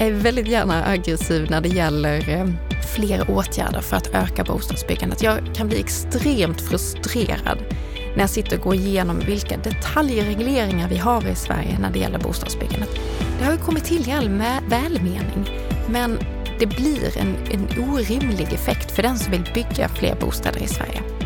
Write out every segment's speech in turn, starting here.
Jag är väldigt gärna aggressiv när det gäller eh, fler åtgärder för att öka bostadsbyggandet. Jag kan bli extremt frustrerad när jag sitter och går igenom vilka detaljregleringar vi har i Sverige när det gäller bostadsbyggandet. Det har ju kommit till i all välmening, men det blir en, en orimlig effekt för den som vill bygga fler bostäder i Sverige.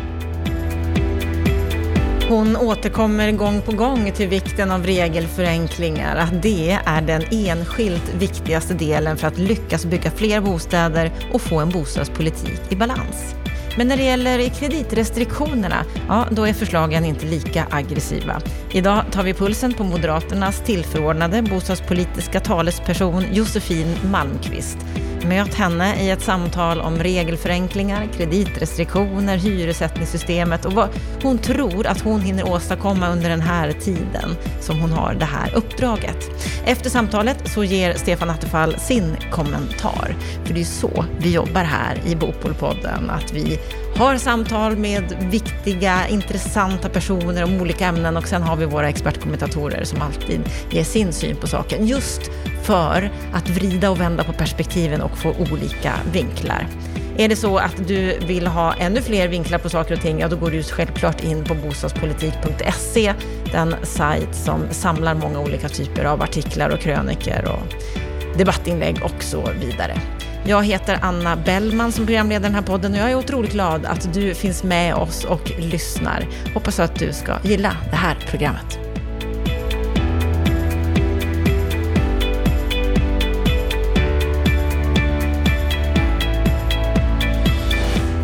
Hon återkommer gång på gång till vikten av regelförenklingar, att det är den enskilt viktigaste delen för att lyckas bygga fler bostäder och få en bostadspolitik i balans. Men när det gäller kreditrestriktionerna, ja, då är förslagen inte lika aggressiva. Idag tar vi pulsen på Moderaternas tillförordnade bostadspolitiska talesperson Josefin Malmqvist. Möt henne i ett samtal om regelförenklingar, kreditrestriktioner, hyressättningssystemet och vad hon tror att hon hinner åstadkomma under den här tiden som hon har det här uppdraget. Efter samtalet så ger Stefan Attefall sin kommentar. För det är så vi jobbar här i Bopolpodden, att vi har samtal med viktiga, intressanta personer om olika ämnen och sen har vi våra expertkommentatorer som alltid ger sin syn på saken. Just för att vrida och vända på perspektiven och få olika vinklar. Är det så att du vill ha ännu fler vinklar på saker och ting, ja då går du självklart in på bostadspolitik.se, den sajt som samlar många olika typer av artiklar och kröniker och debattinlägg och så vidare. Jag heter Anna Bellman som programleder den här podden och jag är otroligt glad att du finns med oss och lyssnar. Hoppas att du ska gilla det här programmet.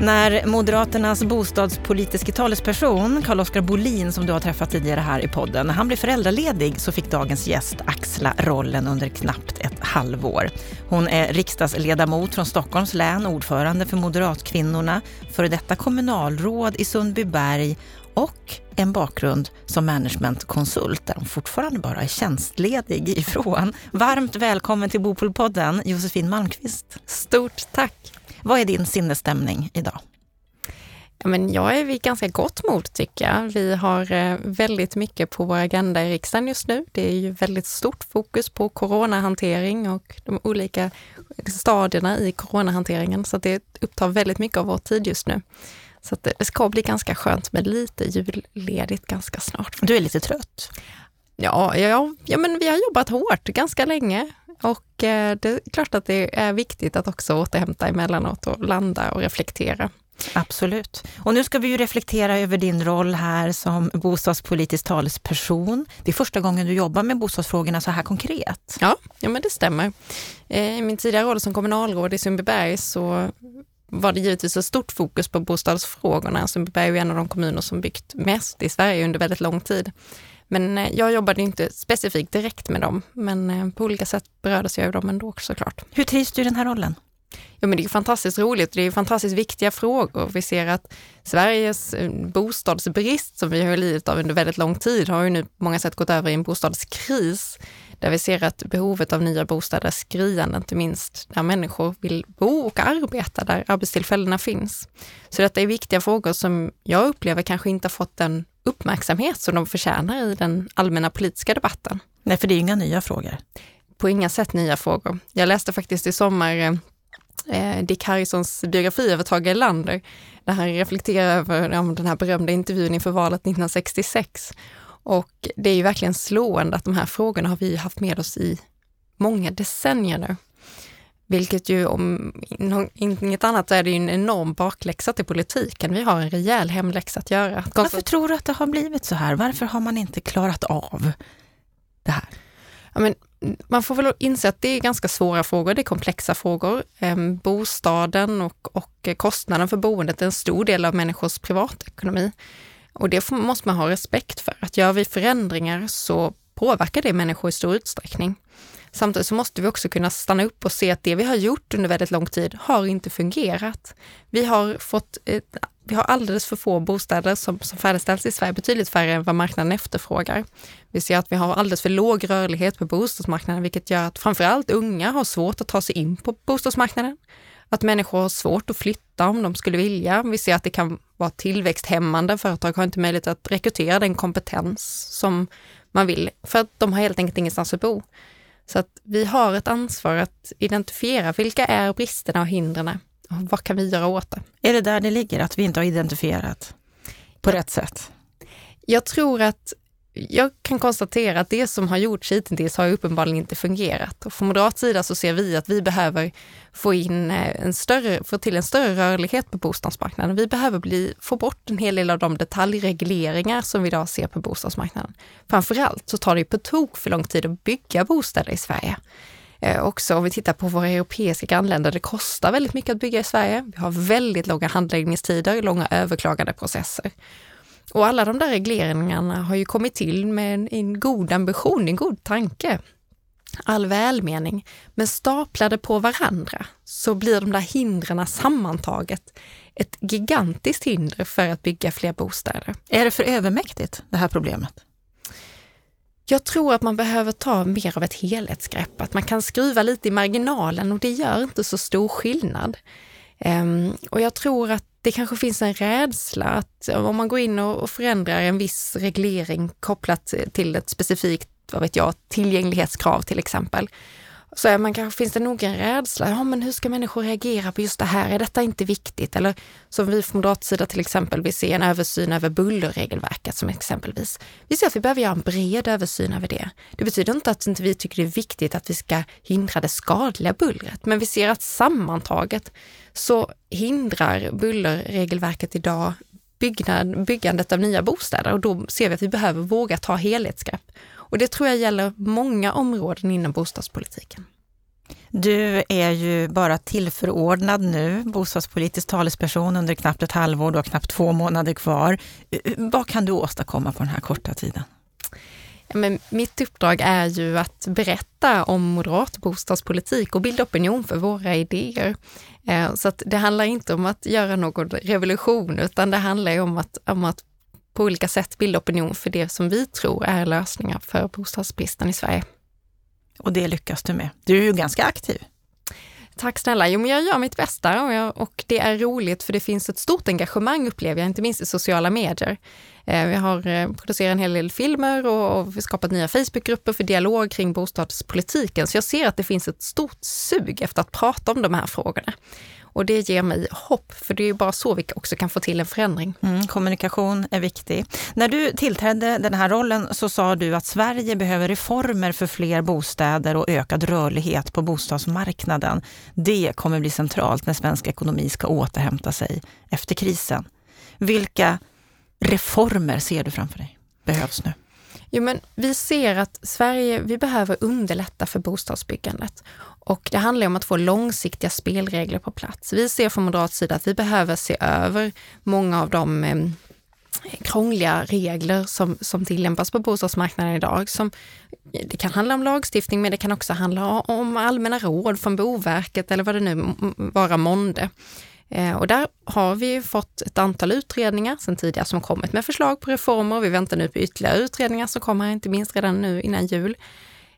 När Moderaternas bostadspolitiska talesperson Carl-Oskar Bolin, som du har träffat tidigare här i podden, när han blev föräldraledig så fick dagens gäst axla rollen under knappt ett halvår. Hon är riksdagsledamot från Stockholms län, ordförande för Moderatkvinnorna, före detta kommunalråd i Sundbyberg och en bakgrund som managementkonsult där hon fortfarande bara är tjänstledig ifrån. Varmt välkommen till Bopolpodden, Josefin Malmqvist. Stort tack! Vad är din sinnesstämning idag? Ja, men jag är vid ganska gott mod tycker jag. Vi har eh, väldigt mycket på vår agenda i riksdagen just nu. Det är ju väldigt stort fokus på coronahantering och de olika stadierna i coronahanteringen, så det upptar väldigt mycket av vår tid just nu. Så det ska bli ganska skönt med lite julledigt ganska snart. Du är lite trött? Ja, ja, ja men vi har jobbat hårt ganska länge och eh, det är klart att det är viktigt att också återhämta emellanåt och landa och reflektera. Absolut. Och nu ska vi ju reflektera över din roll här som bostadspolitisk talesperson. Det är första gången du jobbar med bostadsfrågorna så här konkret. Ja, ja men det stämmer. Eh, I min tidigare roll som kommunalråd i Sundbyberg så var det givetvis ett stort fokus på bostadsfrågorna. Sundbyberg är en av de kommuner som byggt mest i Sverige under väldigt lång tid. Men eh, jag jobbade inte specifikt direkt med dem, men eh, på olika sätt berördes jag av dem ändå såklart. Hur trivs du i den här rollen? Ja, men det är fantastiskt roligt. Det är fantastiskt viktiga frågor. Vi ser att Sveriges eh, bostadsbrist, som vi har lidit av under väldigt lång tid, har ju nu på många sätt gått över i en bostadskris, där vi ser att behovet av nya bostäder är skriande, inte minst där människor vill bo och arbeta, där arbetstillfällena finns. Så detta är viktiga frågor som jag upplever kanske inte har fått den uppmärksamhet som de förtjänar i den allmänna politiska debatten. Nej, för det är inga nya frågor. På inga sätt nya frågor. Jag läste faktiskt i sommar eh, Dick Harrisons biografi över Tage Erlander, där han reflekterar över ja, den här berömda intervjun inför valet 1966. Och det är ju verkligen slående att de här frågorna har vi haft med oss i många decennier nu. Vilket ju om inget annat är det en enorm bakläxa till politiken. Vi har en rejäl hemläxa att göra. Varför tror du att det har blivit så här? Varför har man inte klarat av det här? Ja, men, man får väl inse att det är ganska svåra frågor, det är komplexa frågor. Ehm, bostaden och, och kostnaden för boendet är en stor del av människors privatekonomi. Och det måste man ha respekt för. Att gör vi förändringar så påverkar det människor i stor utsträckning. Samtidigt så måste vi också kunna stanna upp och se att det vi har gjort under väldigt lång tid har inte fungerat. Vi har fått vi har alldeles för få bostäder som, som färdigställs i Sverige, betydligt färre än vad marknaden efterfrågar. Vi ser att vi har alldeles för låg rörlighet på bostadsmarknaden, vilket gör att framförallt unga har svårt att ta sig in på bostadsmarknaden. Att människor har svårt att flytta om de skulle vilja. Vi ser att det kan vara tillväxthämmande. Företag har inte möjlighet att rekrytera den kompetens som man vill, för att de har helt enkelt ingenstans att bo. Så att vi har ett ansvar att identifiera vilka är bristerna och hindren och vad kan vi göra åt det? Är det där det ligger, att vi inte har identifierat på rätt sätt? Jag tror att jag kan konstatera att det som har gjorts hittills har uppenbarligen inte fungerat. Och från moderat sida så ser vi att vi behöver få, in eh, en större, få till en större rörlighet på bostadsmarknaden. Vi behöver bli, få bort en hel del av de detaljregleringar som vi idag ser på bostadsmarknaden. Framförallt så tar det på tok för lång tid att bygga bostäder i Sverige. Eh, också om vi tittar på våra europeiska grannländer, det kostar väldigt mycket att bygga i Sverige. Vi har väldigt långa handläggningstider, långa överklagandeprocesser. Och alla de där regleringarna har ju kommit till med en, en god ambition, en god tanke. All välmening. Men staplade på varandra så blir de där hindren sammantaget ett gigantiskt hinder för att bygga fler bostäder. Är det för övermäktigt, det här problemet? Jag tror att man behöver ta mer av ett helhetsgrepp, att man kan skruva lite i marginalen och det gör inte så stor skillnad. Um, och jag tror att det kanske finns en rädsla att om man går in och förändrar en viss reglering kopplat till ett specifikt, vad vet jag, tillgänglighetskrav till exempel, så är man kanske, finns det nog en rädsla. Ja, men hur ska människor reagera på just det här? Är detta inte viktigt? Eller som vi från moderat sida till exempel vill se en översyn över bullerregelverket som exempelvis. Vi ser att vi behöver göra en bred översyn över det. Det betyder inte att inte vi tycker det är viktigt att vi ska hindra det skadliga bullret, men vi ser att sammantaget så hindrar bullerregelverket idag byggnad, byggandet av nya bostäder och då ser vi att vi behöver våga ta helhetsgrepp. Och det tror jag gäller många områden inom bostadspolitiken. Du är ju bara tillförordnad nu, bostadspolitisk talesperson under knappt ett halvår, du har knappt två månader kvar. Vad kan du åstadkomma på den här korta tiden? Men mitt uppdrag är ju att berätta om moderat bostadspolitik och bilda opinion för våra idéer. Eh, så det handlar inte om att göra någon revolution, utan det handlar om att, om att på olika sätt bilda opinion för det som vi tror är lösningar för bostadsbristen i Sverige. Och det lyckas du med. Du är ju ganska aktiv. Tack snälla. Jo, men jag gör mitt bästa och, jag, och, det är roligt för det finns ett stort engagemang upplever jag, inte minst i sociala medier. Eh, vi har eh, producerat en hel del filmer och, och vi skapat nya Facebookgrupper för dialog kring bostadspolitiken. Så jag ser att det finns ett stort sug efter att prata om de här frågorna. Och det ger mig hopp, för det är ju bara så vi också kan få till en förändring. Mm, kommunikation är viktig. När du tillträdde den här rollen så sa du att Sverige behöver reformer för fler bostäder och ökad rörlighet på bostadsmarknaden. Det kommer bli centralt när svensk ekonomi ska återhämta sig efter krisen. Vilka reformer ser du framför dig behövs nu? Jo, men vi ser att Sverige, vi behöver underlätta för bostadsbyggandet. Och det handlar om att få långsiktiga spelregler på plats. Vi ser från moderat sida att vi behöver se över många av de eh, krångliga regler som, som tillämpas på bostadsmarknaden idag. Som, eh, det kan handla om lagstiftning, men det kan också handla om allmänna råd från Boverket eller vad det nu vara månde. Eh, och där har vi fått ett antal utredningar sedan tidigare som kommit med förslag på reformer. Vi väntar nu på ytterligare utredningar som kommer, inte minst redan nu innan jul.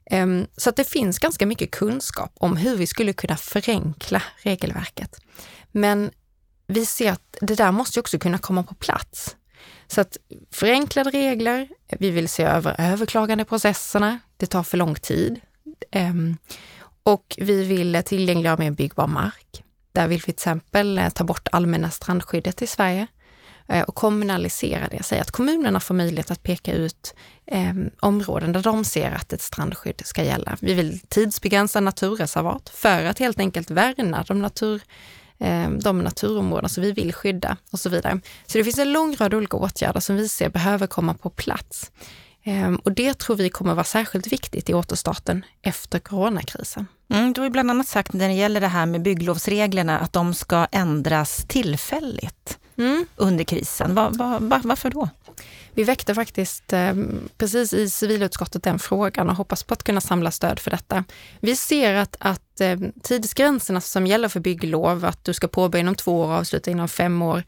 Ehm, så att det finns ganska mycket kunskap om hur vi skulle kunna förenkla regelverket. Men vi ser att det där måste också kunna komma på plats. Så att förenklade regler, vi vill se över överklagandeprocesserna, det tar för lång tid. Ehm, och vi vill tillgängliggöra mer byggbar mark. Där vill vi till exempel eh, ta bort allmänna strandskyddet i Sverige. Eh, och kommunalisera det, säga att kommunerna får möjlighet att peka ut eh, områden där de ser att ett strandskydd ska gälla. Vi vill tidsbegränsa naturreservat för att helt enkelt värna de, natur, eh, de naturområden som vi vill skydda och så vidare. Så det finns en lång rad olika åtgärder som vi ser behöver komma på plats. Eh, och det tror vi kommer vara särskilt viktigt i återstarten efter coronakrisen. Mm, du har ju bland annat sagt när det gäller det här med bygglovsreglerna att de ska ändras tillfälligt mm. under krisen. Va, va, va, varför då? Vi väckte faktiskt eh, precis i civilutskottet den frågan och hoppas på att kunna samla stöd för detta. Vi ser att, att eh, tidsgränserna som gäller för bygglov, att du ska påbörja inom två år och avsluta inom fem år,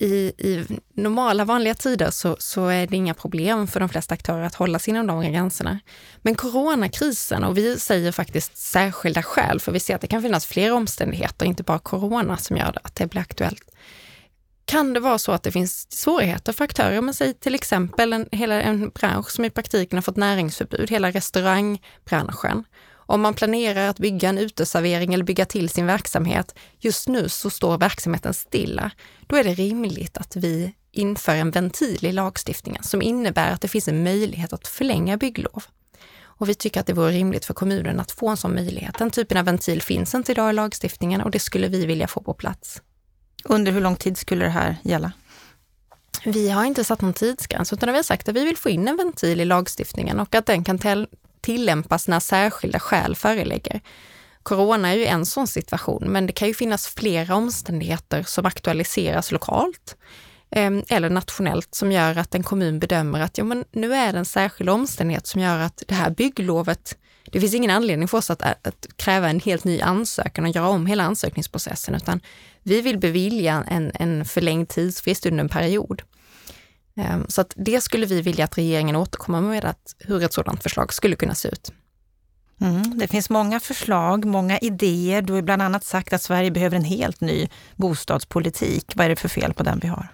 i, i normala vanliga tider så, så är det inga problem för de flesta aktörer att hålla sig inom de gränserna. Men coronakrisen, och vi säger faktiskt särskilda skäl, för vi ser att det kan finnas fler omständigheter, inte bara corona, som gör att det blir aktuellt kan det vara så att det finns svårigheter för aktörer, men säg till exempel en, hela en bransch som i praktiken har fått näringsförbud, hela restaurangbranschen. Om man planerar att bygga en uteservering eller bygga till sin verksamhet, just nu så står verksamheten stilla, då är det rimligt att vi inför en ventil i lagstiftningen som innebär att det finns en möjlighet att förlänga bygglov. Och vi tycker att det vore rimligt för kommunen att få en sån möjlighet. Den typen av ventil finns inte idag i lagstiftningen och det skulle vi vilja få på plats. Under hur lång tid skulle det här gälla? Vi har inte satt någon tidsgräns, utan vi har sagt att vi vill få in en ventil i lagstiftningen och att den kan tillämpas när särskilda skäl föreligger. Corona är ju en sån situation, men det kan ju finnas flera omständigheter som aktualiseras lokalt ehm, eller nationellt som gör att en kommun bedömer att ja, men nu är det en särskild omständighet som gör att det här bygglovet, det finns ingen anledning för oss att, att kräva en helt ny ansökan och göra om hela ansökningsprocessen, utan vi vill bevilja en, en förlängd tidsfrist under en period. Ehm, så att det skulle vi vilja att regeringen återkommer med, att hur ett sådant förslag skulle kunna se ut. Mm, det finns många förslag, många idéer. Du har bland annat sagt att Sverige behöver en helt ny bostadspolitik. Vad är det för fel på den vi har?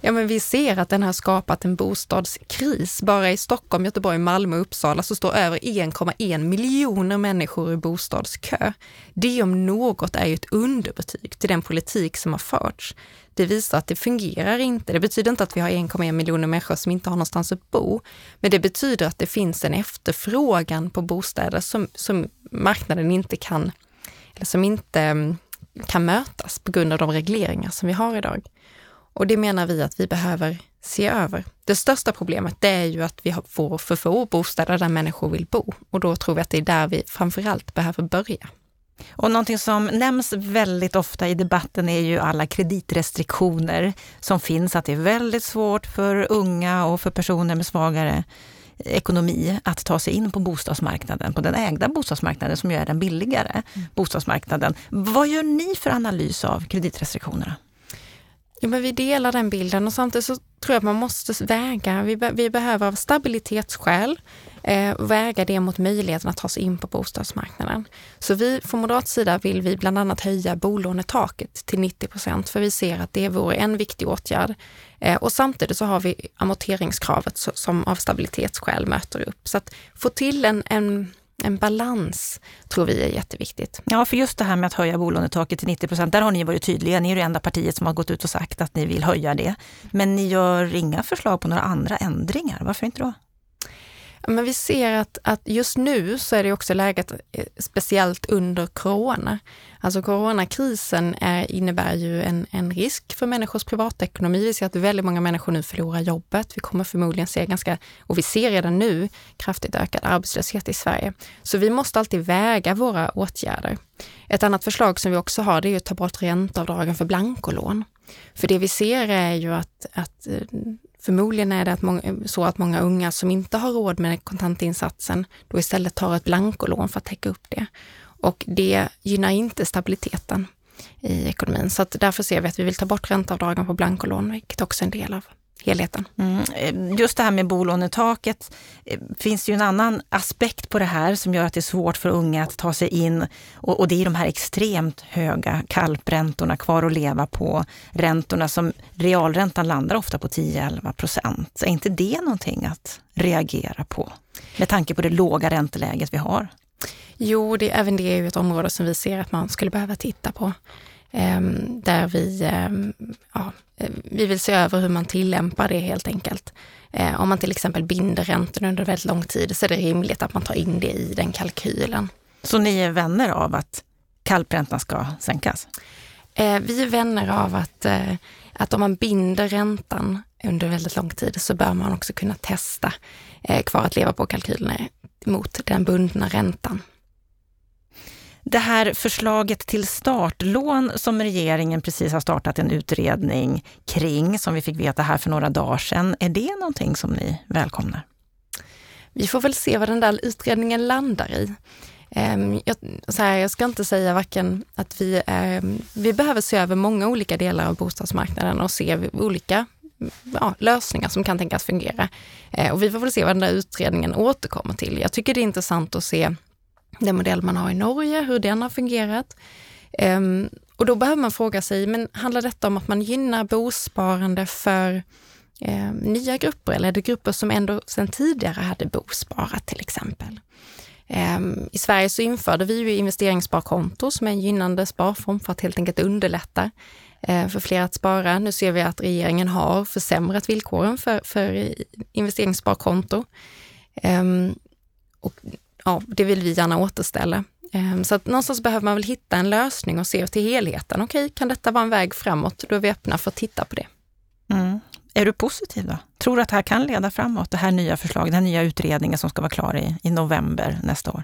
Ja, men vi ser att den har skapat en bostadskris. Bara i Stockholm, Göteborg, Malmö och Uppsala så står över 1,1 miljoner människor i bostadskö. Det om något är ju ett underbetyg till den politik som har förts. Det visar att det fungerar inte. Det betyder inte att vi har 1,1 miljoner människor som inte har någonstans att bo, men det betyder att det finns en efterfrågan på bostäder som, som marknaden inte kan, eller som inte mm, kan mötas på grund av de regleringar som vi har idag. Och det menar vi att vi behöver se över. Det största problemet det är ju att vi får för få bostäder där människor vill bo och då tror vi att det är där vi framförallt behöver börja. Och någonting som nämns väldigt ofta i debatten är ju alla kreditrestriktioner som finns, att det är väldigt svårt för unga och för personer med svagare ekonomi att ta sig in på bostadsmarknaden, på den ägda bostadsmarknaden som ju är den billigare mm. bostadsmarknaden. Vad gör ni för analys av kreditrestriktionerna? Ja, men vi delar den bilden och samtidigt så tror jag att man måste väga, vi, be, vi behöver av stabilitetsskäl eh, väga det mot möjligheten att ta sig in på bostadsmarknaden. Så vi från moderat sida vill vi bland annat höja bolånetaket till 90 procent för vi ser att det vore en viktig åtgärd. Eh, och samtidigt så har vi amorteringskravet som av stabilitetsskäl möter upp. Så att få till en, en en balans tror vi är jätteviktigt. Ja, för just det här med att höja bolånetaket till 90 procent, där har ni varit tydliga. Ni är det enda partiet som har gått ut och sagt att ni vill höja det. Men ni gör inga förslag på några andra ändringar. Varför inte då? Men vi ser att, att just nu så är det också läget eh, speciellt under corona. Alltså coronakrisen är, innebär ju en, en risk för människors privatekonomi. Vi ser att väldigt många människor nu förlorar jobbet. Vi kommer förmodligen se ganska, och vi ser redan nu, kraftigt ökad arbetslöshet i Sverige. Så vi måste alltid väga våra åtgärder. Ett annat förslag som vi också har, det är att ta bort ränteavdragen för blankolån. För det vi ser är ju att, att eh, Förmodligen är det att många, så att många unga som inte har råd med kontantinsatsen då istället tar ett blankolån för att täcka upp det. Och det gynnar inte stabiliteten i ekonomin. Så att därför ser vi att vi vill ta bort ränteavdragen på blankolån, vilket också är en del av helheten. Mm. Eh, just det här med bolånetaket, eh, finns det ju en annan aspekt på det här som gör att det är svårt för unga att ta sig in och, och det är de här extremt höga kalpräntorna kvar att leva på, räntorna som realräntan landar ofta på 10-11 procent. Är inte det någonting att reagera på med tanke på det låga ränteläget vi har? Jo, det, även det är ju ett område som vi ser att man skulle behöva titta på. Ehm, där vi, ehm, ja, vi vill se över hur man tillämpar det helt enkelt. Eh, om man till exempel binder räntan under väldigt lång tid så är det rimligt att man tar in det i den kalkylen. Så ni är vänner av att kalpräntan ska sänkas? Eh, vi är vänner av att, eh, att om man binder räntan under väldigt lång tid så bör man också kunna testa kvar att leva på kalkylerna mot den bundna räntan. Det här förslaget till startlån som regeringen precis har startat en utredning kring, som vi fick veta här för några dagar sedan, är det någonting som ni välkomnar? Vi får väl se vad den där utredningen landar i. Ehm, jag, så här, jag ska inte säga varken att vi, ehm, vi behöver se över många olika delar av bostadsmarknaden och se olika ja, lösningar som kan tänkas fungera. Ehm, och vi får väl se vad den där utredningen återkommer till. Jag tycker det är intressant att se den modell man har i Norge, hur den har fungerat. Um, och då behöver man fråga sig, men handlar detta om att man gynnar bosparande för eh, nya grupper eller är det grupper som ändå sedan tidigare hade bosparat till exempel? Ehm, I Sverige så införde vi ju investeringssparkonto som är en gynnande sparform för att helt enkelt underlätta eh, för fler att spara. Nu ser vi att regeringen har försämrat villkoren för, för investeringssparkonto. Ehm, och ja, det vill vi gärna återställa. Ehm, så att någonstans behöver man väl hitta en lösning och se till helheten. Okej, kan detta vara en väg framåt? Då är vi öppna för att titta på det. Mm. Är du positiv då? Tror du att det här kan leda framåt, det här nya förslaget, den här nya utredningen som ska vara klar i, i november nästa år?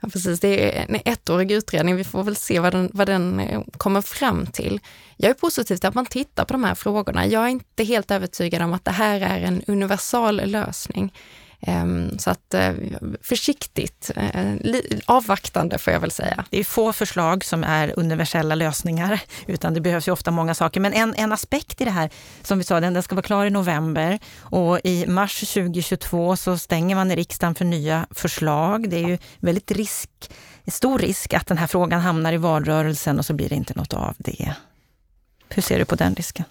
Ja, precis. Det är en ettårig utredning. Vi får väl se vad den, vad den eh, kommer fram till. Jag är positiv till att man tittar på de här frågorna. Jag är inte helt övertygad om att det här är en universal lösning. Ehm, så att eh, försiktigt, eh, avvaktande får jag väl säga. Det är få förslag som är universella lösningar, utan det behövs ju ofta många saker. Men en, en aspekt i det här, som vi sa, den, den ska vara klar i november och i mars 2022 så stänger man i riksdagen för nya förslag. Det är ju väldigt risk, stor risk att den här frågan hamnar i valrörelsen och så blir det inte något av det. Hur ser du på den risken?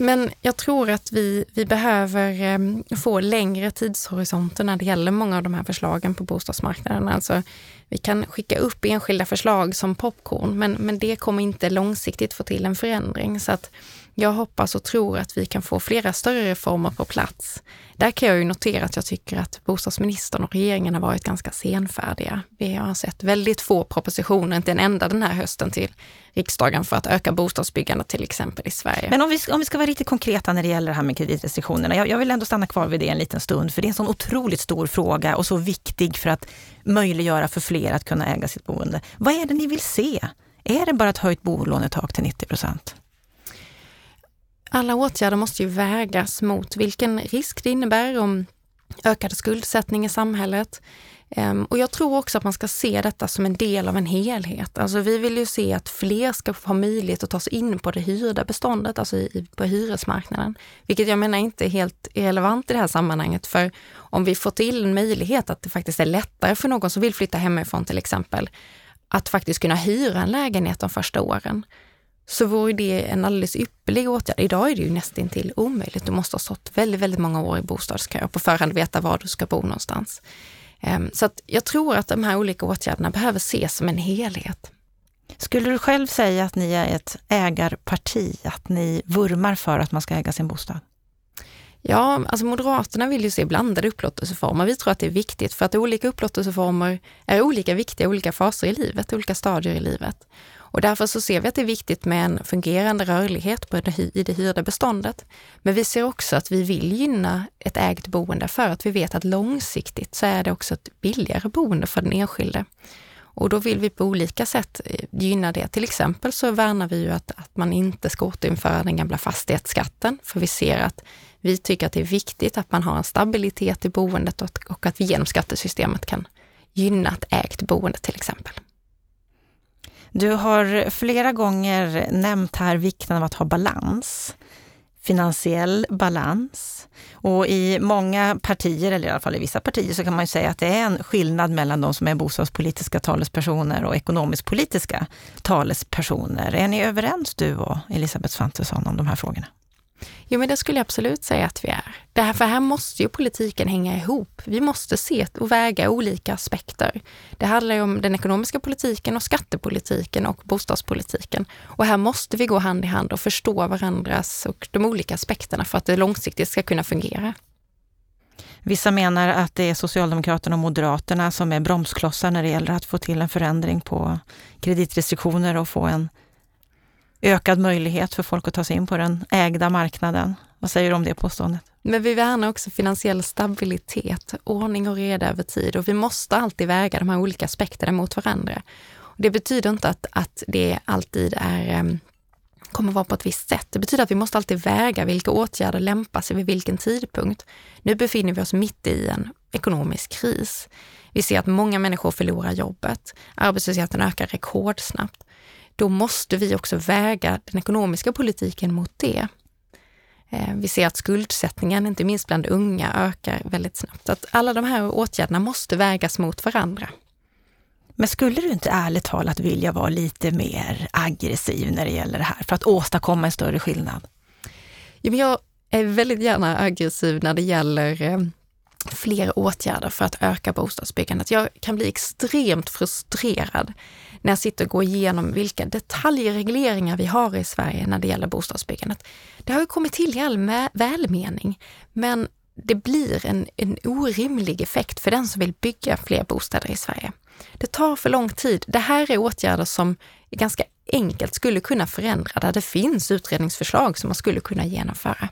Men jag tror att vi, vi behöver ehm, få längre tidshorisonter när det gäller många av de här förslagen på bostadsmarknaden. Alltså, vi kan skicka upp enskilda förslag som popcorn, men, men det kommer inte långsiktigt få till en förändring. Så att jag hoppas och tror att vi kan få flera större reformer på plats. Där kan jag ju notera att jag tycker att bostadsministern och regeringen har varit ganska senfärdiga. Vi har sett väldigt få propositioner, inte en enda den här hösten till riksdagen för att öka bostadsbyggandet till exempel i Sverige. Men om vi, om vi ska vara riktigt konkreta när det gäller det här med kreditrestriktionerna. Jag, jag vill ändå stanna kvar vid det en liten stund, för det är en sån otroligt stor fråga och så viktig för att möjliggöra för fler att kunna äga sitt boende. Vad är det ni vill se? Är det bara ett höjt bolånetak till 90 procent? Alla åtgärder måste ju vägas mot vilken risk det innebär om ökad skuldsättning i samhället. Ehm, och jag tror också att man ska se detta som en del av en helhet. Alltså vi vill ju se att fler ska ha möjlighet att ta sig in på det hyrda beståndet, alltså på hyresmarknaden. Vilket jag menar inte är helt irrelevant i det här sammanhanget, för om vi får till en möjlighet att det faktiskt är lättare för någon som vill flytta hemifrån till exempel, att faktiskt kunna hyra en lägenhet de första åren, så vore det en alldeles ypperlig åtgärd. Idag är det ju nästintill omöjligt. Du måste ha stått väldigt, väldigt många år i bostadskö och på förhand veta var du ska bo någonstans. Ehm, så att jag tror att de här olika åtgärderna behöver ses som en helhet. Skulle du själv säga att ni är ett ägarparti, att ni vurmar för att man ska äga sin bostad? Ja, alltså Moderaterna vill ju se blandade upplåtelseformer. Vi tror att det är viktigt för att olika upplåtelseformer är olika viktiga i olika faser i livet, olika stadier i livet. Och därför så ser vi att det är viktigt med en fungerande rörlighet på det, i det hyrda beståndet. Men vi ser också att vi vill gynna ett ägt boende för att vi vet att långsiktigt så är det också ett billigare boende för den enskilde. Och då vill vi på olika sätt eh, gynna det. Till exempel så värnar vi ju att, att man inte ska återinföra den gamla fastighetsskatten, för vi ser att vi tycker att det är viktigt att man har en stabilitet i boendet och, och att vi genom skattesystemet kan gynna ett ägt boende till exempel. Du har flera gånger nämnt här vikten av att ha balans, finansiell balans. Och i många partier, eller i alla fall i vissa partier, så kan man ju säga att det är en skillnad mellan de som är bostadspolitiska talespersoner och ekonomisk-politiska talespersoner. Är ni överens du och Elisabeth Svantesson om de här frågorna? Jo, men det skulle jag absolut säga att vi är. Det här, för här måste ju politiken hänga ihop. Vi måste se och väga olika aspekter. Det handlar ju om den ekonomiska politiken och skattepolitiken och bostadspolitiken. Och här måste vi gå hand i hand och förstå varandras och de olika aspekterna för att det långsiktigt ska kunna fungera. Vissa menar att det är Socialdemokraterna och Moderaterna som är bromsklossar när det gäller att få till en förändring på kreditrestriktioner och få en ökad möjlighet för folk att ta sig in på den ägda marknaden. Vad säger du om det påståendet? Men vi värnar också finansiell stabilitet, ordning och reda över tid och vi måste alltid väga de här olika aspekterna mot varandra. Det betyder inte att, att det alltid är ehm, kommer vara på ett visst sätt. Det betyder att vi måste alltid väga vilka åtgärder lämpar sig vid vilken tidpunkt. Nu befinner vi oss mitt i en ekonomisk kris. Vi ser att många människor förlorar jobbet. Arbetslösheten ökar rekordsnabbt då måste vi också väga den ekonomiska politiken mot det. Eh, vi ser att skuldsättningen, inte minst bland unga, ökar väldigt snabbt. Att alla de här åtgärderna måste vägas mot varandra. Men skulle du inte ärligt talat vilja vara lite mer aggressiv när det gäller det här för att åstadkomma en större skillnad? jag är väldigt gärna aggressiv när det gäller eh, fler åtgärder för att öka bostadsbyggandet. Jag kan bli extremt frustrerad när jag sitter och går igenom vilka detaljregleringar vi har i Sverige när det gäller bostadsbyggandet. Det har ju kommit till i all välmening, men det blir en, en orimlig effekt för den som vill bygga fler bostäder i Sverige. Det tar för lång tid. Det här är åtgärder som ganska enkelt skulle kunna förändra, där det finns utredningsförslag som man skulle kunna genomföra.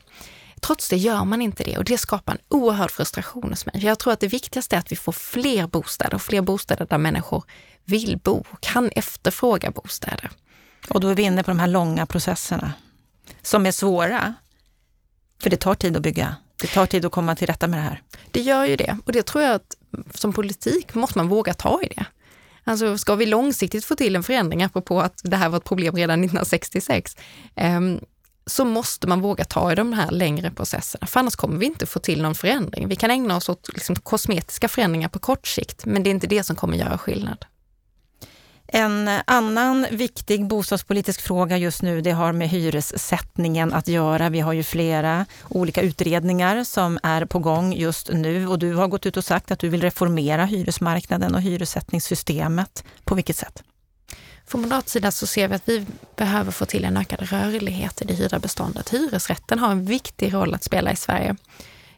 Trots det gör man inte det och det skapar en oerhörd frustration hos mig. Jag tror att det viktigaste är att vi får fler bostäder och fler bostäder där människor vill bo och kan efterfråga bostäder. Och då är vi inne på de här långa processerna som är svåra. För det tar tid att bygga. Det tar tid att komma till rätta med det här. Det gör ju det och det tror jag att som politik måste man våga ta i det. Alltså ska vi långsiktigt få till en förändring, apropå att det här var ett problem redan 1966, ehm, så måste man våga ta i de här längre processerna, för annars kommer vi inte få till någon förändring. Vi kan ägna oss åt liksom kosmetiska förändringar på kort sikt, men det är inte det som kommer göra skillnad. En annan viktig bostadspolitisk fråga just nu, det har med hyressättningen att göra. Vi har ju flera olika utredningar som är på gång just nu och du har gått ut och sagt att du vill reformera hyresmarknaden och hyressättningssystemet. På vilket sätt? Från moderat sida så ser vi att vi behöver få till en ökad rörlighet i det hyrda beståndet. Hyresrätten har en viktig roll att spela i Sverige.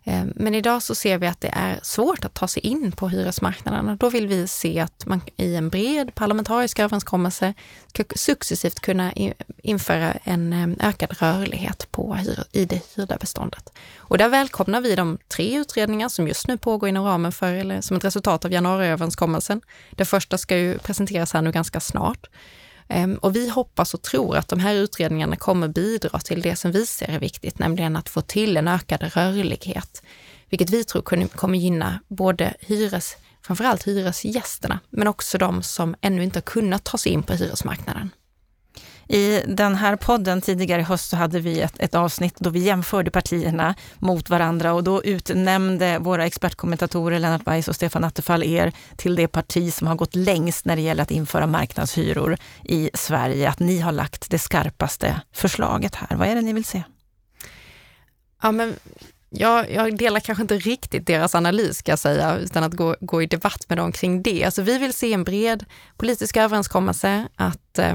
Eh, men idag så ser vi att det är svårt att ta sig in på hyresmarknaden och då vill vi se att man i en bred parlamentarisk överenskommelse ska successivt kunna införa en eh, ökad rörlighet på, i det hyrda beståndet. Och där välkomnar vi de tre utredningar som just nu pågår inom ramen för, eller som ett resultat av januariöverenskommelsen. Det första ska ju presenteras här nu ganska snart. Ehm, och vi hoppas och tror att de här utredningarna kommer bidra till det som vi ser är viktigt, nämligen att få till en ökad rörlighet, vilket vi tror kommer gynna både hyres, framförallt hyresgästerna, men också de som ännu inte har kunnat ta sig in på hyresmarknaden. I den här podden tidigare i höst så hade vi ett, ett, avsnitt då vi jämförde partierna mot varandra och då utnämnde våra expertkommentatorer Lennart Weiss och Stefan Attefall er till det parti som har gått längst när det gäller att införa marknadshyror i Sverige. Att ni har lagt det skarpaste förslaget här. Vad är det ni vill se? Ja, men jag, jag, delar kanske inte riktigt deras analys ska jag säga, utan att gå, gå i debatt med dem kring det. Alltså vi vill se en bred politisk överenskommelse att, eh,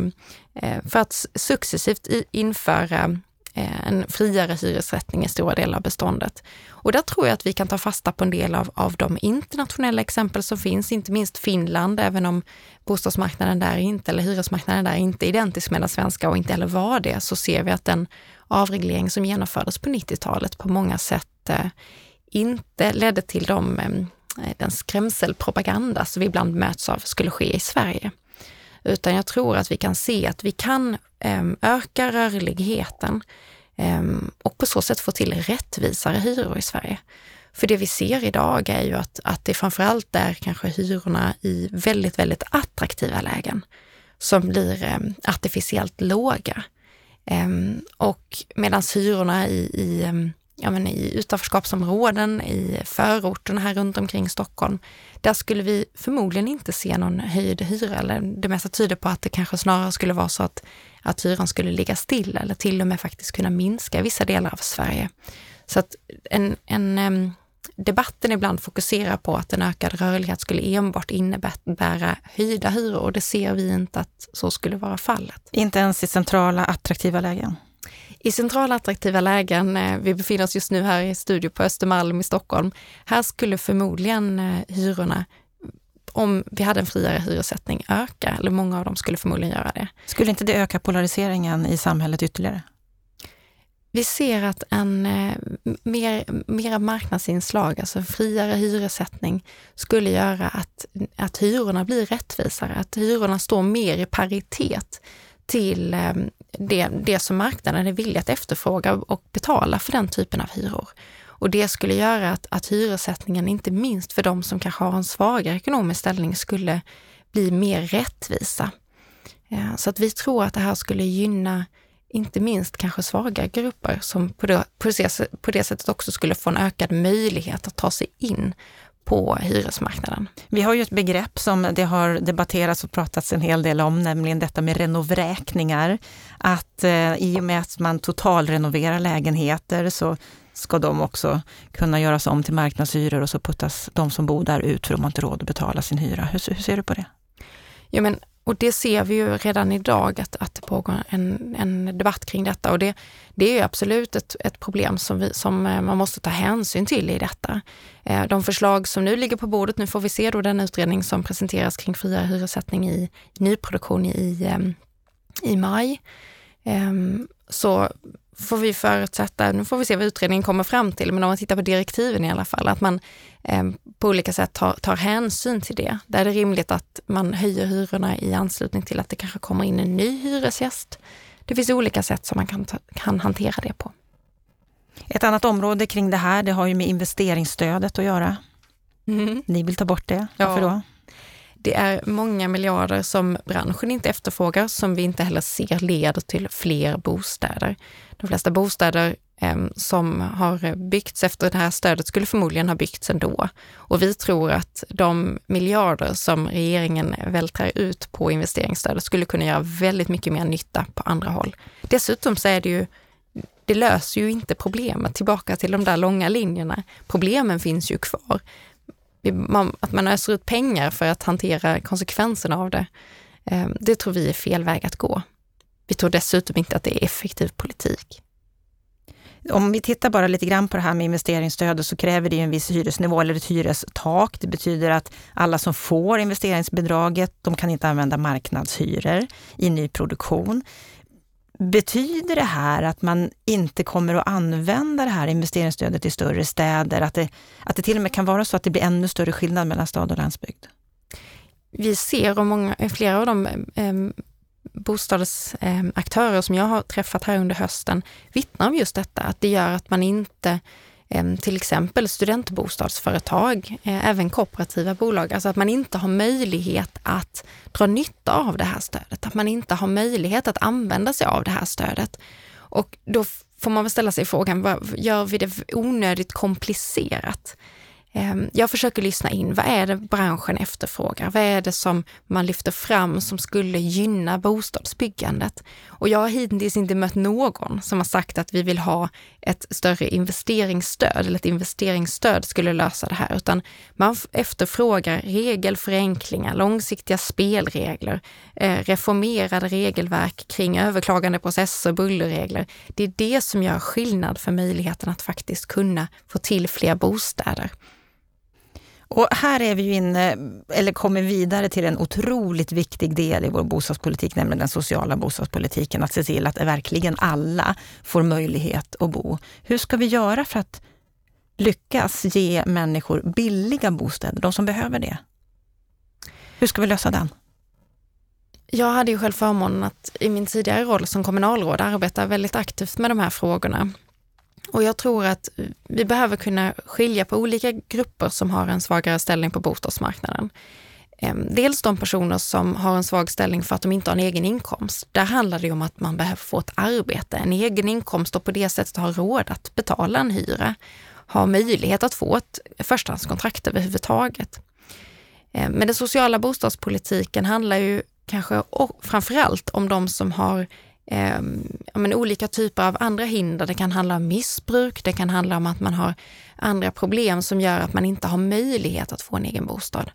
Eh, för att successivt införa eh, en friare hyressättning i stora delar av beståndet. Och där tror jag att vi kan ta fasta på en del av, av de internationella exempel som finns, inte minst Finland, även om bostadsmarknaden där inte, eller hyresmarknaden där inte är identisk med den svenska och inte heller var det, så ser vi att den avreglering som genomfördes på 90-talet på många sätt eh, inte ledde till de, eh, den skrämselpropaganda som vi ibland möts av skulle ske i Sverige. Utan jag tror att vi kan se att vi kan ehm, öka rörligheten ehm, och på så sätt få till rättvisare hyror i Sverige. För det vi ser idag är ju att, att det framförallt är kanske hyrorna i väldigt, väldigt attraktiva lägen som blir ehm, artificiellt låga. Och medan hyrorna i, i, ja, men i utanförskapsområden, i förorterna här runt omkring Stockholm, där skulle vi förmodligen inte se någon höjd hyra. Eller det mesta tyder på att det kanske snarare skulle vara så att, att hyran skulle ligga still eller till och med faktiskt kunna minska i vissa delar av Sverige. Så att en, en debatten ibland fokuserar på att en ökad rörlighet skulle enbart innebära höjda hyror och det ser vi inte att så skulle vara fallet. Inte ens i centrala attraktiva lägen? I centrala attraktiva lägen, eh, vi befinner oss just nu här i studio på Östermalm i Stockholm, här skulle förmodligen eh, hyrorna om vi hade en friare hyressättning öka, eller många av dem skulle förmodligen göra det. Skulle inte det öka polariseringen i samhället ytterligare? Vi ser att en eh, mer, mera marknadsinslag, alltså friare hyressättning, skulle göra att, att hyrorna blir rättvisare, att hyrorna står mer i paritet till det, det som marknaden är villig att efterfråga och betala för den typen av hyror. Och det skulle göra att, att hyressättningen, inte minst för de som kanske har en svagare ekonomisk ställning, skulle bli mer rättvisa. Eh, så att vi tror att det här skulle gynna inte minst kanske svaga grupper som på det, på, det, på det sättet också skulle få en ökad möjlighet att ta sig in på hyresmarknaden. Vi har ju ett begrepp som det har debatterats och pratats en hel del om, nämligen detta med renovräkningar. Att eh, i och med att man totalrenoverar lägenheter så ska de också kunna göras om till marknadshyror och så puttas de som bor där ut för de har inte råd att betala sin hyra. Hur, hur ser du på det? Ja, men, och det ser vi ju redan idag att, att det pågår en, en debatt kring detta och det, det är absolut ett, ett problem som, vi, som eh, man måste ta hänsyn till i detta. Eh, de förslag som nu ligger på bordet, nu får vi se då den utredning som presenteras kring friare hyressättning i nyproduktion i, eh, i maj. Ehm, så får vi förutsätta, nu får vi se vad utredningen kommer fram till, men om man tittar på direktiven i alla fall, att man eh, på olika sätt tar, tar hänsyn till det. Där är det rimligt att man höjer hyrorna i anslutning till att det kanske kommer in en ny hyresgäst. Det finns olika sätt som man kan, ta, kan hantera det på. Ett annat område kring det här, det har ju med investeringsstödet att göra. Mm. Ni vill ta bort det, varför ja. då? Det är många miljarder som branschen inte efterfrågar, som vi inte heller ser leder till fler bostäder. De flesta bostäder ehm, som har byggts efter det här stödet skulle förmodligen ha byggts ändå. Och vi tror att de miljarder som regeringen vältrar ut på investeringsstödet skulle kunna göra väldigt mycket mer nytta på andra håll. Dessutom så är det ju det löser ju inte problemet tillbaka till de där långa linjerna. Problemen finns ju kvar att man öser ut pengar för att hantera konsekvenserna av det. Ehm, det tror vi är fel väg att gå. Vi tror dessutom inte att det är effektiv politik. Om vi tittar bara lite grann på det här med investeringsstödet så kräver det en viss hyresnivå eller ett hyrestak. Det betyder att alla som får investeringsbidraget, de kan inte använda marknadshyror i nyproduktion. Betyder det här att man inte kommer att använda det här investeringsstödet i större städer? Att det, att det till och med kan vara så att det blir ännu större skillnad mellan stad och landsbygd? Vi ser och många, flera av de eh, bostadsaktörer som jag har träffat här under hösten vittnar om just detta, att det gör att man inte eh, till exempel studentbostadsföretag, eh, även kooperativa bolag, alltså att man inte har möjlighet att dra nytta av det här stödet, att man inte har möjlighet att använda sig av det här stödet. Och då får man väl ställa sig frågan, gör vi det onödigt komplicerat? Ehm, jag försöker lyssna in, vad är det branschen efterfrågar? Vad är det som man lyfter fram som skulle gynna bostadsbyggandet? Och jag har hittills inte mött någon som har sagt att vi vill ha ett större investeringsstöd eller ett investeringsstöd skulle lösa det här, utan man efterfrågar regelförenklingar, långsiktiga spelregler, eh, reformerade regelverk kring överklagandeprocesser, bullerregler. Det är det som gör skillnad för möjligheten att faktiskt kunna få till fler bostäder. Och här är vi ju inne, eller kommer vidare till en otroligt viktig del i vår bostadspolitik, nämligen den sociala bostadspolitiken. Att se till att verkligen alla får möjlighet att bo. Hur ska vi göra för att lyckas ge människor billiga bostäder, de som behöver det? Hur ska vi lösa den? Jag hade ju själv förmånen att i min tidigare roll som kommunalråd arbeta väldigt aktivt med de här frågorna. Och jag tror att vi behöver kunna skilja på olika grupper som har en svagare ställning på bostadsmarknaden. Dels de personer som har en svag ställning för att de inte har en egen inkomst. Där handlar det om att man behöver få ett arbete, en egen inkomst och på det sättet ha råd att betala en hyra. Ha möjlighet att få ett förstahandskontrakt överhuvudtaget. Men den sociala bostadspolitiken handlar ju kanske framförallt om de som har eh, men olika typer av andra hinder. Det kan handla om missbruk, det kan handla om att man har andra problem som gör att man inte har möjlighet att få en egen bostad.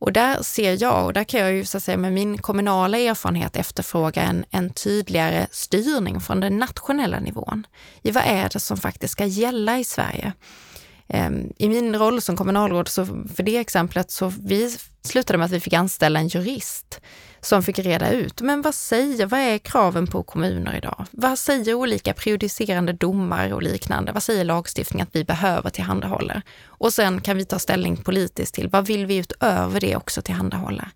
Och där ser jag, och där kan jag ju så att säga med min kommunala erfarenhet efterfråga en, en tydligare styrning från den nationella nivån. I vad är det som faktiskt ska gälla i Sverige? Ehm, I min roll som kommunalråd, så för det exemplet, så vi slutade med att vi fick anställa en jurist som fick reda ut, men vad säger, vad är kraven på kommuner idag? Vad säger olika prejudicerande domar och liknande? Vad säger lagstiftningen att vi behöver tillhandahålla? Och sen kan vi ta ställning politiskt till vad vill vi utöver det också tillhandahålla?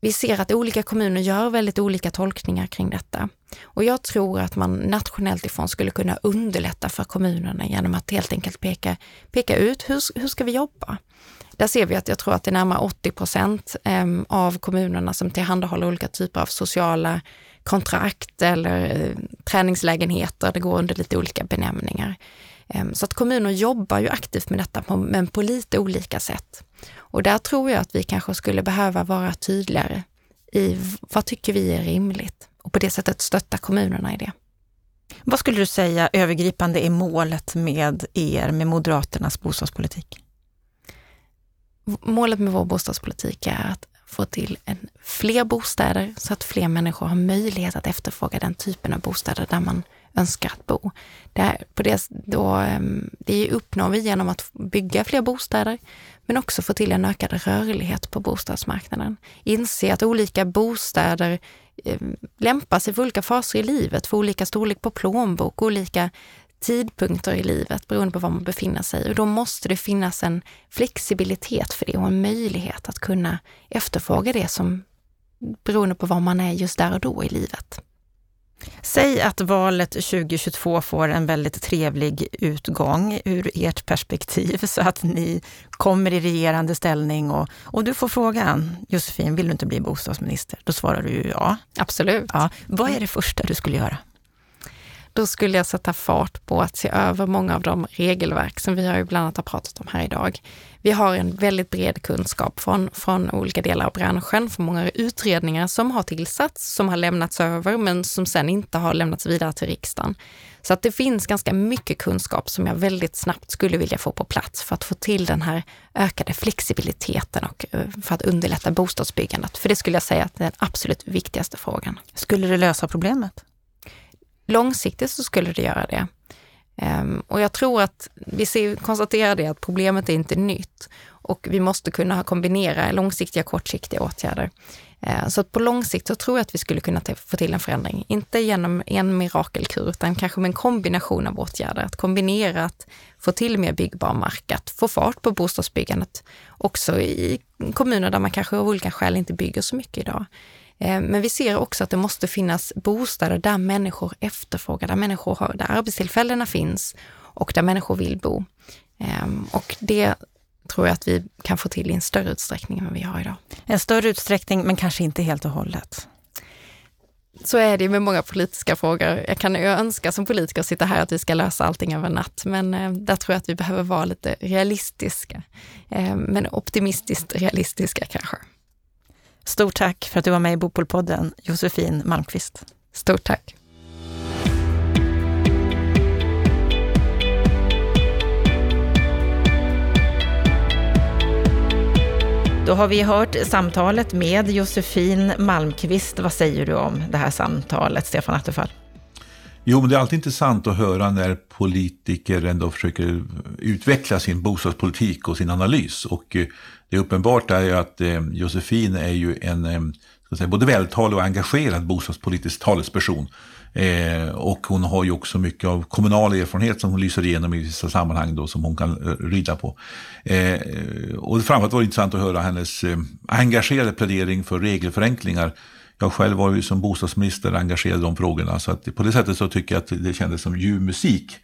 Vi ser att olika kommuner gör väldigt olika tolkningar kring detta. Och jag tror att man nationellt ifrån skulle kunna underlätta för kommunerna genom att helt enkelt peka, peka ut hur, hur ska vi jobba? Där ser vi att jag tror att det är närmare 80 procent ehm, av kommunerna som tillhandahåller olika typer av sociala kontrakt eller eh, träningslägenheter. Det går under lite olika benämningar. Ehm, så att kommuner jobbar ju aktivt med detta, men på lite olika sätt. Och där tror jag att vi kanske skulle behöva vara tydligare i vad tycker vi är rimligt och på det sättet stötta kommunerna i det. Vad skulle du säga övergripande är målet med er, med Moderaternas bostadspolitik? Målet med vår bostadspolitik är att få till en, fler bostäder så att fler människor har möjlighet att efterfråga den typen av bostäder där man önskar att bo. Det, på det, då, ehm, det uppnår vi genom att bygga fler bostäder, men också få till en ökad rörlighet på bostadsmarknaden. Inse att olika bostäder Eh, lämpar sig för olika faser i livet, för olika storlek på plånbok, olika tidpunkter i livet beroende på var man befinner sig. Och då måste det finnas en flexibilitet för det och en möjlighet att kunna efterfråga det som beroende på var man är just där och då i livet. Säg att valet 2022 får en väldigt trevlig utgång ur ert perspektiv så att ni kommer i regerande ställning och, och du får frågan, Josefin, vill du inte bli bostadsminister? Då svarar du ja. Absolut. Ja. Vad är det första du skulle göra? Då skulle jag sätta fart på att se över många av de regelverk som vi har ju bland annat har pratat om här idag. Vi har en väldigt bred kunskap från, från olika delar av branschen, från många utredningar som har tillsatts, som har lämnats över, men som sen inte har lämnats vidare till riksdagen. Så att det finns ganska mycket kunskap som jag väldigt snabbt skulle vilja få på plats för att få till den här ökade flexibiliteten och eh, för att underlätta bostadsbyggandet. För det skulle jag säga att är den absolut viktigaste frågan. Skulle det lösa problemet? Långsiktigt så skulle det göra det. Ehm, och jag tror att vi ser, konstaterar det att problemet är inte nytt och vi måste kunna kombinera långsiktiga och kortsiktiga åtgärder. Ehm, så att på lång sikt så tror jag att vi skulle kunna få till en förändring. Inte genom en mirakelkur, utan kanske med en kombination av åtgärder. Att kombinera att få till mer byggbar mark, att få fart på bostadsbyggandet också i kommuner där man kanske av olika skäl inte bygger så mycket idag. Eh, men vi ser också att det måste finnas bostäder där människor efterfrågar, där människor har, där arbetstillfällena finns och där människor vill bo. Ehm, och det tror jag att vi kan få till i en större utsträckning än vad vi har idag. En större utsträckning, men kanske inte helt och hållet. Så är det med många politiska frågor. Jag kan ju önska som politiker sitta här att vi ska lösa allting över natt, men eh, där tror jag att vi behöver vara lite realistiska. Ehm, men optimistiskt realistiska kanske. Stort tack för att du var med i Bopolpodden, Josefin Malmqvist. Stort tack. Då har vi hört samtalet med Josefin Malmqvist. Vad säger du om det här samtalet, Stefan Attefall? Jo, men det är alltid intressant att höra när politiker ändå försöker utveckla sin bostadspolitik och sin analys. Och eh, det är uppenbart är att eh, Josefin är ju en eh, ska säga, både vältalig och engagerad bostadspolitisk talesperson. Eh, och hon har ju också mycket av kommunal erfarenhet som hon lyser igenom i vissa sammanhang då, som hon kan rida på. Eh, och framförallt var det intressant att höra hennes eh, engagerade plädering för regelförenklingar. Jag själv var ju som bostadsminister engagerad i de frågorna, så att på det sättet så tycker jag att det kändes som ljuv musik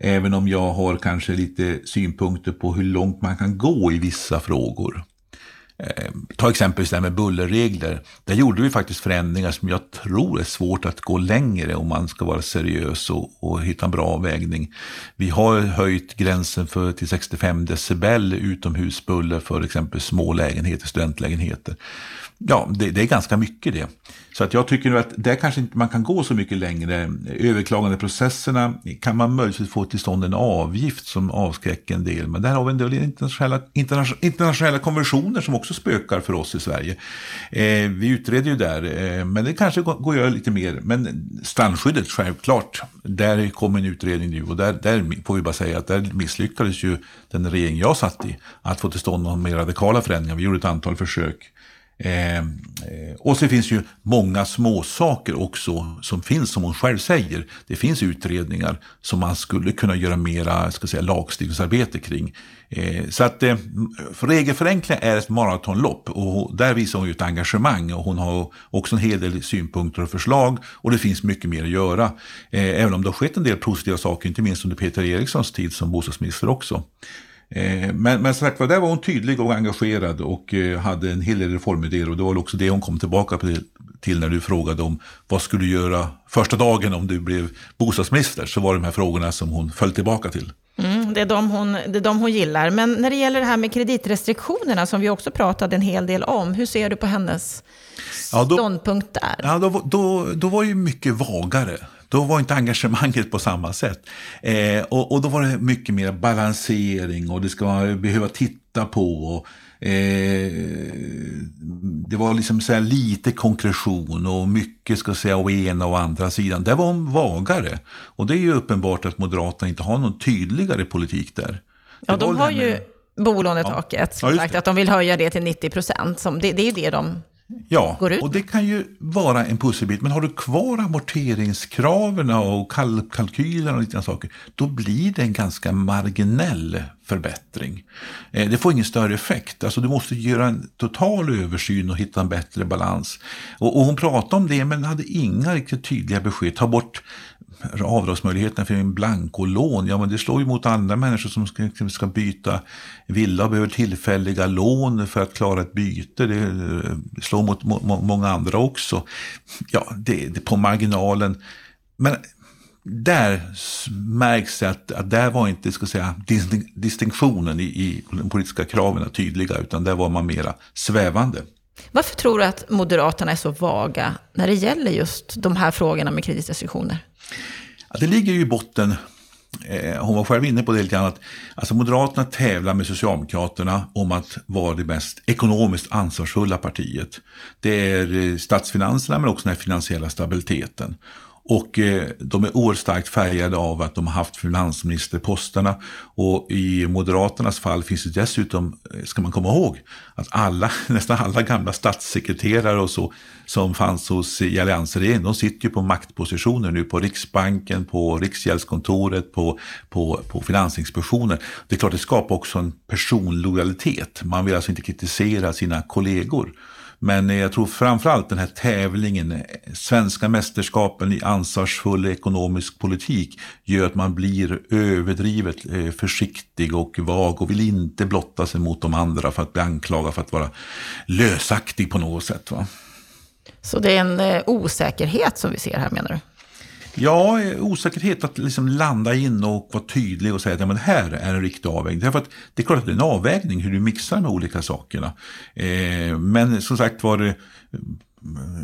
Även om jag har kanske lite synpunkter på hur långt man kan gå i vissa frågor. Eh, ta exempelvis det här med bullerregler. Där gjorde vi faktiskt förändringar som jag tror är svårt att gå längre om man ska vara seriös och, och hitta en bra avvägning. Vi har höjt gränsen för, till 65 decibel utomhusbuller för exempel små lägenheter, studentlägenheter. Ja, det, det, är ganska mycket det. Så att jag tycker att där kanske inte man kan gå så mycket längre. Överklagandeprocesserna kan man möjligtvis få till stånd en avgift som avskräcker en del. Men där har vi en del internationella, internationella konventioner som också spökar för oss i Sverige. Eh, vi utreder ju där, eh, men det kanske går att göra lite mer. Men strandskyddet, självklart, där kommer en utredning nu och där, där får vi bara säga att där misslyckades ju den regering jag satt i att få till stånd några mer radikala förändringar. Vi gjorde ett antal försök. Ehm, eh, och så finns ju många små saker också som finns som hon själv säger. Det finns utredningar som man skulle kunna göra mera ska säga, lagstiftningsarbete kring. Eh, så att eh, regelförenkling är ett maratonlopp och där visar hon ju ett engagemang och hon har också en hel del synpunkter och förslag och det finns mycket mer att göra. Eh, även om det har skett en del positiva saker, inte minst under Peter Erikssons tid som bostadsminister också. Eh, men, men sagt där var hon tydlig och engagerad och eh, hade en hel del reformidéer och det var också det hon kom tillbaka till när du frågade om vad skulle du göra första dagen om du blev bostadsminister så var det de här frågorna som hon föll tillbaka till. Mm, det, är de hon, det är de hon gillar. Men när det gäller det här med kreditrestriktionerna som vi också pratade en hel del om, hur ser du på hennes ja, då, ståndpunkt där? Ja, då, då, då var ju mycket vagare då var inte engagemanget på samma sätt. Eh, och, och, då var det mycket mer balansering och det ska behöva titta på. Och, eh, det var liksom så lite konkretion och mycket ska säga å ena och andra sidan. Det var vagare. Och det är ju uppenbart att Moderaterna inte har någon tydligare politik där. Ja, de har ju bolånetaket, ja. ja, sagt, att de vill höja det till 90 procent. Det, det är det de Ja, och det kan ju vara en pusselbit. Men har du kvar amorteringskraven och kal kalkylerna och liknande saker, då blir det en ganska marginell förbättring. Eh, det får ingen större effekt. Alltså du måste göra en total översyn och hitta en bättre balans. Och, och hon pratade om det, men hade inga riktigt tydliga besked. Ta bort avdragsmöjligheten för en blankolån, ja men det slår ju mot andra människor som ska, ska byta villa och behöver tillfälliga lån för att klara ett byte. Det eh, slår mot må, många andra också. Ja, det, det på marginalen. Men där märks det att, att där var inte ska säga, distinktionen i, i de politiska kraven tydliga, utan där var man mera svävande. Varför tror du att Moderaterna är så vaga när det gäller just de här frågorna med kreditrestriktioner? Ja, det ligger ju i botten, eh, hon var själv inne på det lite grann, att alltså Moderaterna tävlar med Socialdemokraterna om att vara det mest ekonomiskt ansvarsfulla partiet. Det är eh, statsfinanserna men också den finansiella stabiliteten. Och eh, de är oerhört starkt färgade av att de har haft finansministerposterna. Och i Moderaternas fall finns det dessutom, eh, ska man komma ihåg, att alla, nästan alla gamla statssekreterare och så som fanns hos eh, i alliansregeringen, de sitter ju på maktpositioner nu på Riksbanken, på Riksgäldskontoret, på, på, på Finansinspektionen. Det är klart det skapar också en personlojalitet. Man vill alltså inte kritisera sina kollegor. Men jag tror framförallt den här tävlingen, svenska mästerskapen i ansvarsfull ekonomisk politik gör att man blir överdrivet eh, försiktig och vag och vill inte blotta sig mot de andra för att bli anklagad för att vara lösaktig på något sätt. Va? Så det är en eh, osäkerhet som vi ser här menar du? Ja, osäkerhet att liksom landa in och vara tydlig och säga att ja, men det här är en riktig avvägning. Därför att det är klart att det är en avvägning hur du mixar de olika sakerna. Eh, men som sagt var eh,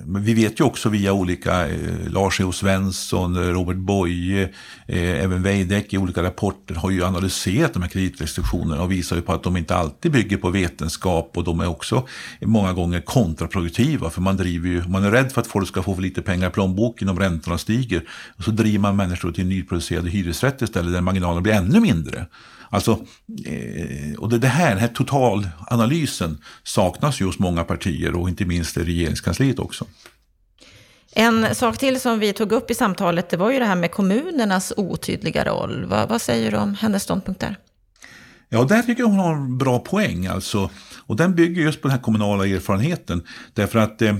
vi vet ju också via olika, eh, Lars E.O. Svensson, Robert Boye, eh, även Weideck i olika rapporter har ju analyserat de här kreditrestriktionerna och visar ju på att de inte alltid bygger på vetenskap och de är också många gånger kontraproduktiva för man driver ju, man är rädd för att folk ska få för lite pengar i plånboken om räntorna stiger. Och så driver man människor till nyproducerade hyresrätter istället där marginalerna blir ännu mindre. Alltså, eh, och det här, den här totalanalysen saknas ju hos många partier och inte minst i regeringskansliet också. En sak till som vi tog upp i samtalet, det var ju det här med kommunernas otydliga roll. Vad, vad säger du om hennes ståndpunkt där? Ja, där tycker jag hon har en bra poäng. Alltså, och den bygger just på den här kommunala erfarenheten. Därför att Eh,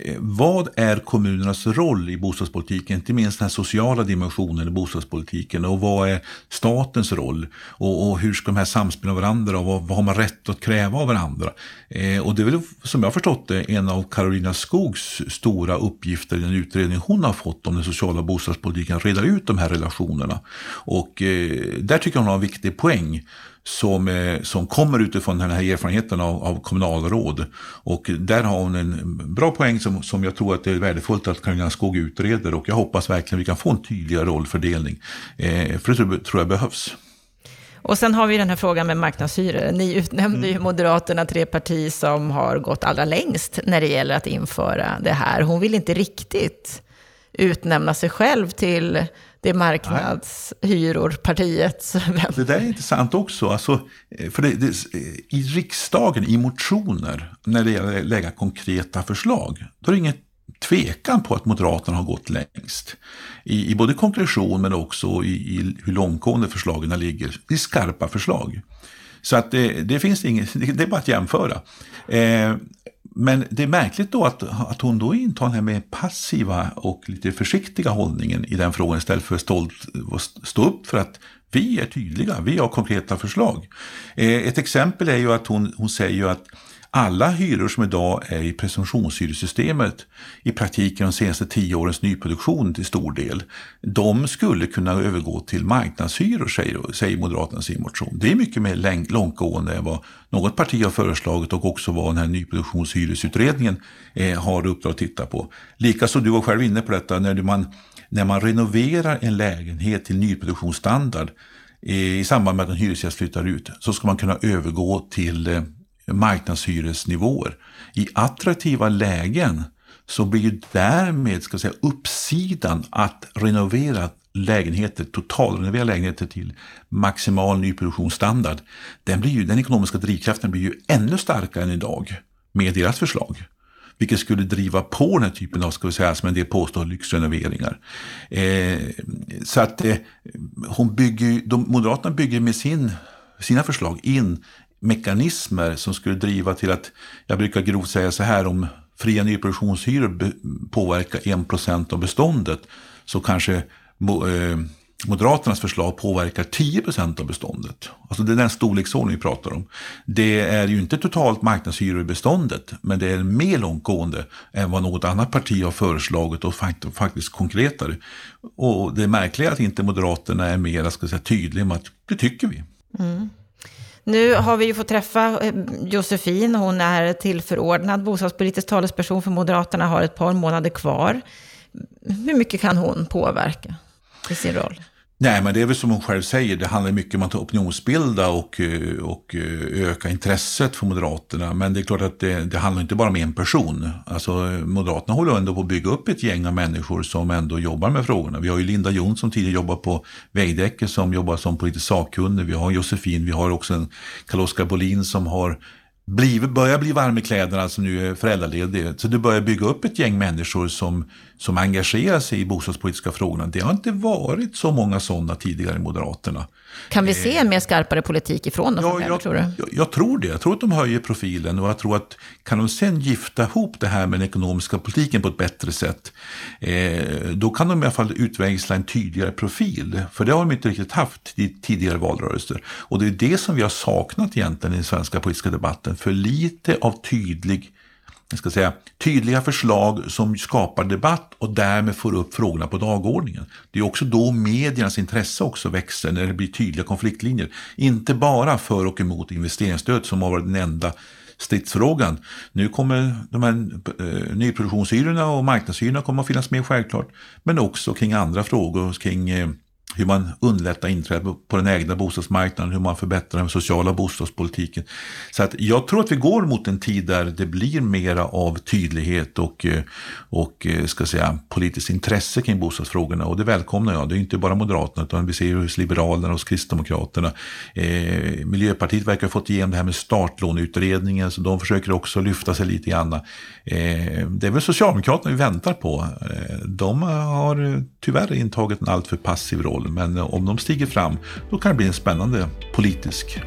Eh, vad är kommunernas roll i bostadspolitiken, inte minst den sociala dimensionen i bostadspolitiken och vad är statens roll och, och hur ska de här samspela varandra och vad, vad, har man rätt att kräva av varandra? Eh, och det är väl som jag har förstått det en av Karolina Skogs stora uppgifter i den utredning hon har fått om den sociala bostadspolitiken, att reda ut de här relationerna. Och eh, där tycker jag hon har en viktig poäng som, eh, som kommer utifrån den här erfarenheten av, av kommunalråd. Och där har hon en bra poäng som, som jag tror att det är värdefullt att Karolina Skog utreder och jag hoppas verkligen vi kan få en tydligare rollfördelning. Eh, för det tror, jag behövs. Och sen har vi den här frågan med marknadshyror. Ni utnämnde mm. ju Moderaterna till det parti som har gått allra längst när det gäller att införa det här. Hon vill inte riktigt utnämna sig själv till det marknadshyror-partiets. Det där är intressant också. Alltså, eh, för det, det, eh, I riksdagen, i motioner, när det gäller att lägga konkreta förslag, då är det ingen tvekan på att Moderaterna har gått längst. I, i både konkretion men också i, i hur långtgående förslagen ligger. Det är skarpa förslag. Så att det, det finns inget, det är bara att jämföra. Eh, men det är märkligt då att, att hon då intar den här med passiva och lite försiktiga hållningen i den frågan istället för att stolt, stå upp för att vi är tydliga, vi har konkreta förslag. Eh, ett exempel är ju att hon, hon säger ju att alla hyror som idag är i presumtionshyressystemet, i praktiken de senaste tio årens nyproduktion till stor del, de skulle kunna övergå till marknadshyror, säger, säger Moderaterna i sin motion. Det är mycket mer långtgående än vad något parti har föreslagit och också vad den här nyproduktionshyresutredningen eh, har uppdrag att titta på. Likaså, du var själv inne på detta, när man, när man renoverar en lägenhet till nyproduktionsstandard eh, i samband med att en hyresgäst flyttar ut så ska man kunna övergå till eh, marknadshyresnivåer. I attraktiva lägen så blir ju därmed ska säga, uppsidan att renovera lägenheter, totalrenovera lägenheter till maximal nyproduktionsstandard, den, blir ju, den ekonomiska drivkraften blir ju ännu starkare än idag med deras förslag. Vilket skulle driva på den här typen av, ska vi säga, som en del påstår, lyxrenoveringar. Eh, så att eh, hon bygger, de, Moderaterna bygger med sin, sina förslag in mekanismer som skulle driva till att, jag brukar grovt säga så här, om fria nyproduktionshyror påverkar 1% av beståndet så kanske eh, Moderaternas förslag påverkar 10% av beståndet. Alltså det är den storleksordning vi pratar om. Det är ju inte totalt marknadshyror i beståndet, men det är mer långtgående än vad något annat parti har föreslagit och faktiskt konkretare. Och det märkliga är att inte Moderaterna är mer ska säga, tydliga med att det tycker vi. Mm. Nu har vi ju fått träffa eh, Josefin, hon är tillförordnad bostadspolitisk talesperson för Moderaterna, har ett par månader kvar. Hur mycket kan hon påverka i sin roll? Nej, men det är väl som hon själv säger, det handlar mycket om att opinionsbilda och, eh, och eh, öka intresset för Moderaterna. Men det är klart att det, det handlar inte bara om en person. Alltså, Moderaterna håller ändå på att bygga upp ett gäng av människor som ändå jobbar med frågorna. Vi har ju Linda Jonsson som tidigare jobbar på Veidekke som jobbar som politisk sakkunnig. Vi har Josefin, vi har också en Carl-Oskar Bolin som har blivit, börjar bli varm i kläderna som nu är föräldraledig. Så du börjar bygga upp ett gäng människor som som engagerar sig i bostadspolitiska frågorna. Det har inte varit så många sådana tidigare i Moderaterna. Kan vi se en mer skarpare politik ifrån dem ja, jag, tror du? Jag, jag, tror det. Jag tror att de höjer profilen och jag tror att kan de sen gifta ihop det här med den ekonomiska politiken på ett bättre sätt, eh, då kan de i alla fall utväxla en tydligare profil. För det har de inte riktigt haft i tidigare valrörelser. Och det är det som vi har saknat egentligen i den svenska politiska debatten. För lite av tydlig jag ska säga, tydliga förslag som skapar debatt och därmed får upp frågorna på dagordningen. Det är också då mediernas intresse också växer när det blir tydliga konfliktlinjer. Inte bara för och emot investeringsstöd som har varit den enda stridsfrågan. Nu kommer de här eh, nyproduktionshyrorna och marknadshyrorna kommer att finnas med självklart. Men också kring andra frågor kring eh, hur man underlättar inträde på den ägda bostadsmarknaden, hur man förbättrar den sociala bostadspolitiken. Så att jag tror att vi går mot en tid där det blir mera av tydlighet och, eh, och eh, ska säga, politiskt intresse kring bostadsfrågorna och det välkomnar jag. Det är inte bara Moderaterna utan vi ser hos Liberalerna och Kristdemokraterna. Eh, Miljöpartiet verkar ha fått igenom det här med startlåneutredningen så de försöker också lyfta sig lite grann. Eh, det är väl Socialdemokraterna vi väntar på. Eh, de har eh, tyvärr intagit en alltför passiv roll men om de stiger fram då kan det bli en spännande politisk,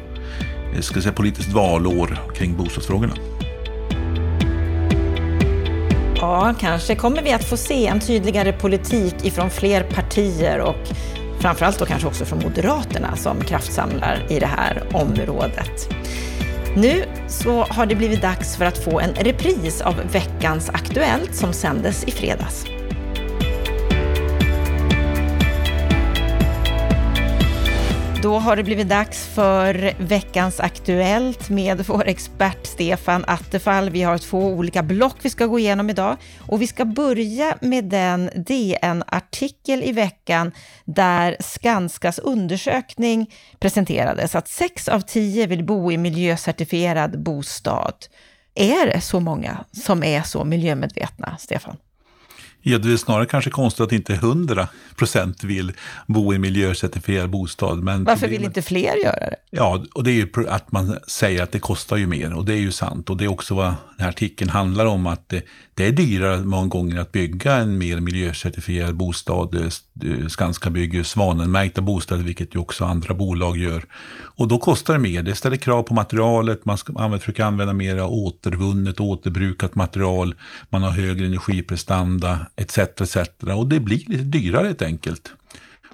eh, ska säga, politiskt valår kring bostadsfrågorna. Ja, kanske kommer vi att få se en tydligare politik ifrån fler partier och framförallt då kanske också från Moderaterna som kraftsamlar i det här området. Nu så har det blivit dags för att få en repris av veckans Aktuellt som sändes i fredags. Då har det blivit dags för veckans Aktuellt med vår expert Stefan Attefall. Vi har två olika block vi ska gå igenom idag och vi ska börja med den DN-artikel i veckan där Skanskas undersökning presenterades att sex av tio vill bo i miljöcertifierad bostad. Är det så många som är så miljömedvetna, Stefan? Ja, det är snarare kanske konstigt att inte 100 procent vill bo i miljöcertifierad bostad. Men Varför vill inte fler göra det? Ja, och det är ju att man säger att det kostar ju mer och det är ju sant. Och det är också vad den här artikeln handlar om, att det, det är dyrare många gånger att bygga en mer miljöcertifierad bostad. Eh, eh, Skanska bygger svanenmärkta bostäder, vilket ju också andra bolag gör. Och då kostar det mer. Det ställer krav på materialet, man ska använda, försöka använda mer återvunnet, återbrukat material, man har högre energiprestanda etc. etc. Och det blir lite dyrare helt enkelt.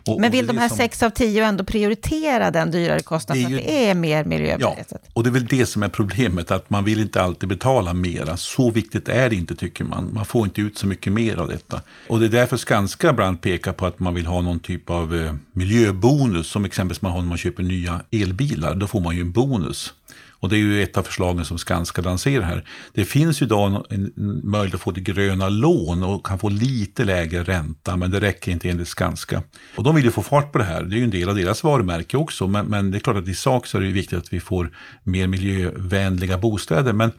Och, Men vill de här som, sex av tio ändå prioritera den dyrare kostnaden för att det är mer miljömedvetet? Ja, och det är väl det som är problemet, att man vill inte alltid betala mera. Så viktigt är det inte tycker man. Man får inte ut så mycket mer av detta. Och det är därför Skanska ibland pekar på att man vill ha någon typ av eh, miljöbonus, som exempelvis man har när man köper nya elbilar. Då får man ju en bonus. Och det är ju ett av förslagen som Skanska lanserar här. Det finns ju idag en möjlighet att få det gröna lån och kan få lite lägre ränta, men det räcker inte enligt Skanska. Och de vill ju få fart på det här. Det är ju en del av deras varumärke också, men, men det är klart att i sak så är det viktigt att vi får mer miljövänliga bostäder. Men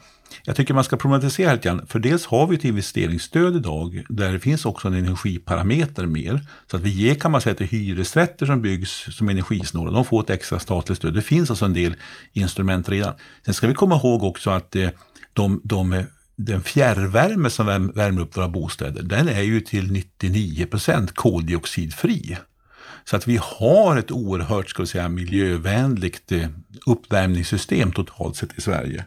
jag tycker man ska problematisera lite grann, för dels har vi ett investeringsstöd idag där det finns också en energiparameter mer. Så att vi ger kan man säga till hyresrätter som byggs som energisnåla, de får ett extra statligt stöd. Det finns alltså en del instrument redan. Sen ska vi komma ihåg också att eh, de, de den fjärrvärme som värmer upp våra bostäder, den är ju till 99 procent koldioxidfri. Så att vi har ett oerhört ska vi säga, miljövänligt eh, uppvärmningssystem totalt sett i Sverige.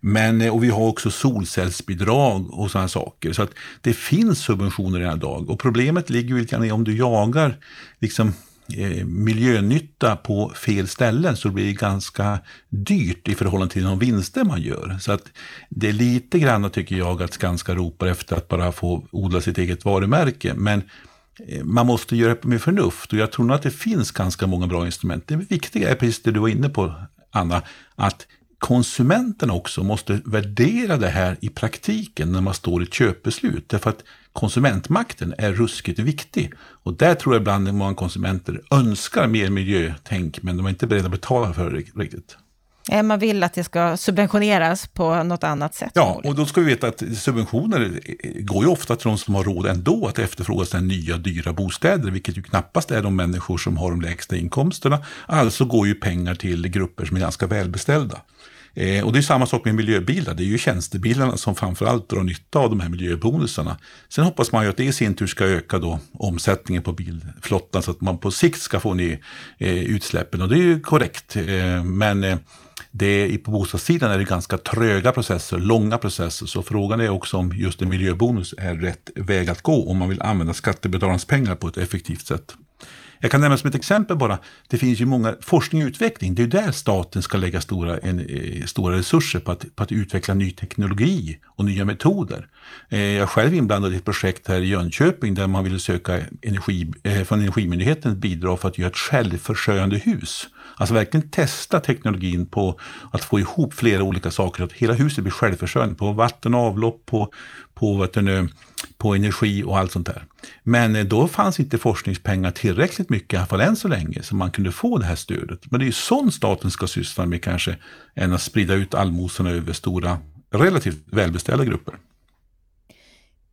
Men, eh, och vi har också solcellsbidrag och sådana saker. Så att det finns subventioner redan idag. Och problemet ligger ju lite grann i om du jagar liksom, eh, miljönytta på fel ställen så blir det ganska dyrt i förhållande till de vinster man gör. Så att det är lite grann tycker jag att Skanska ropar efter att bara få odla sitt eget varumärke. Men eh, man måste göra det med förnuft och jag tror nog att det finns ganska många bra instrument. Det viktiga är precis det du var inne på, Anna, att konsumenterna också måste värdera det här i praktiken när man står i ett köpbeslut. Därför att konsumentmakten är ruskigt viktig. Och där tror jag ibland många konsumenter önskar mer miljötänk, men de är inte beredda att betala för det riktigt. Eh, man vill att det ska subventioneras på något annat sätt. Ja, och då ska vi veta att subventioner går ju ofta till de som har råd ändå att efterfråga sina nya dyra bostäder, vilket ju knappast är de människor som har de lägsta inkomsterna. Alltså går ju pengar till grupper som är ganska välbeställda. Eh, och det är samma sak med miljöbilar. Det är ju tjänstebilarna som framförallt drar nytta av de här miljöbonusarna. Sen hoppas man ju att det i sin tur ska öka då omsättningen på bilflottan så att man på sikt ska få ner eh, utsläppen. Och det är ju korrekt. Eh, men eh, det, på bostadssidan är det ganska tröga processer, långa processer. Så frågan är också om just en miljöbonus är rätt väg att gå om man vill använda skattebetalarnas pengar på ett effektivt sätt. Jag kan nämna som ett exempel bara, det finns ju många, forskning och utveckling, det är där staten ska lägga stora, en, eh, stora resurser på att, på att utveckla ny teknologi och nya metoder. Eh, jag är själv inblandad i ett projekt här i Jönköping där man ville söka energi, eh, från Energimyndigheten bidrag för att göra ett självförsörjande hus. Alltså verkligen testa teknologin på att få ihop flera olika saker, så att hela huset blir självförsörjande på vatten och avlopp, på, på, vet du, på energi och allt sånt där. Men eh, då fanns inte forskningspengar tillräckligt mycket, i alla fall än så länge, så man kunde få det här stödet. Men det är ju sånt staten ska syssla med kanske, än att sprida ut allmosorna över stora, relativt välbeställda grupper.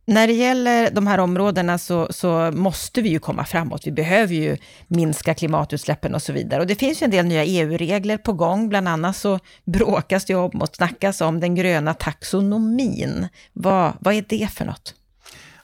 När det gäller de här områdena så, så, måste vi ju komma framåt. Vi behöver ju minska klimatutsläppen och så vidare. Och det finns ju en del nya EU-regler på gång. Bland annat så bråkas det om och snackas om den gröna taxonomin. Vad, vad är det för något?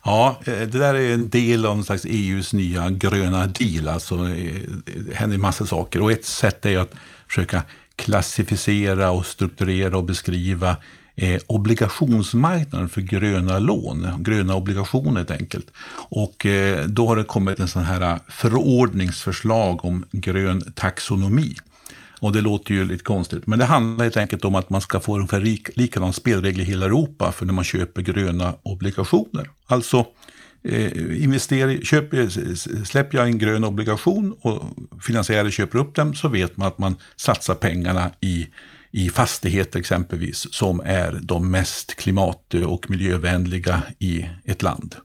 Ja, eh, det där är en del av en slags EUs nya gröna deal. Alltså, eh, det händer en massa saker och ett sätt är att försöka klassificera och strukturera och beskriva eh, obligationsmarknaden för gröna lån, gröna obligationer helt enkelt. Och eh, då har det kommit en sån här förordningsförslag om grön taxonomi. Och det låter ju lite konstigt, men det handlar helt enkelt om att man ska få ungefär lik, likadana spelregler i hela Europa för när man köper gröna obligationer. Alltså eh, eh släpper jag en grön obligation och finansiärer köper upp den så vet man att man satsar pengarna i i fastigheter exempelvis, som är de mest klimat och miljövänliga i ett land.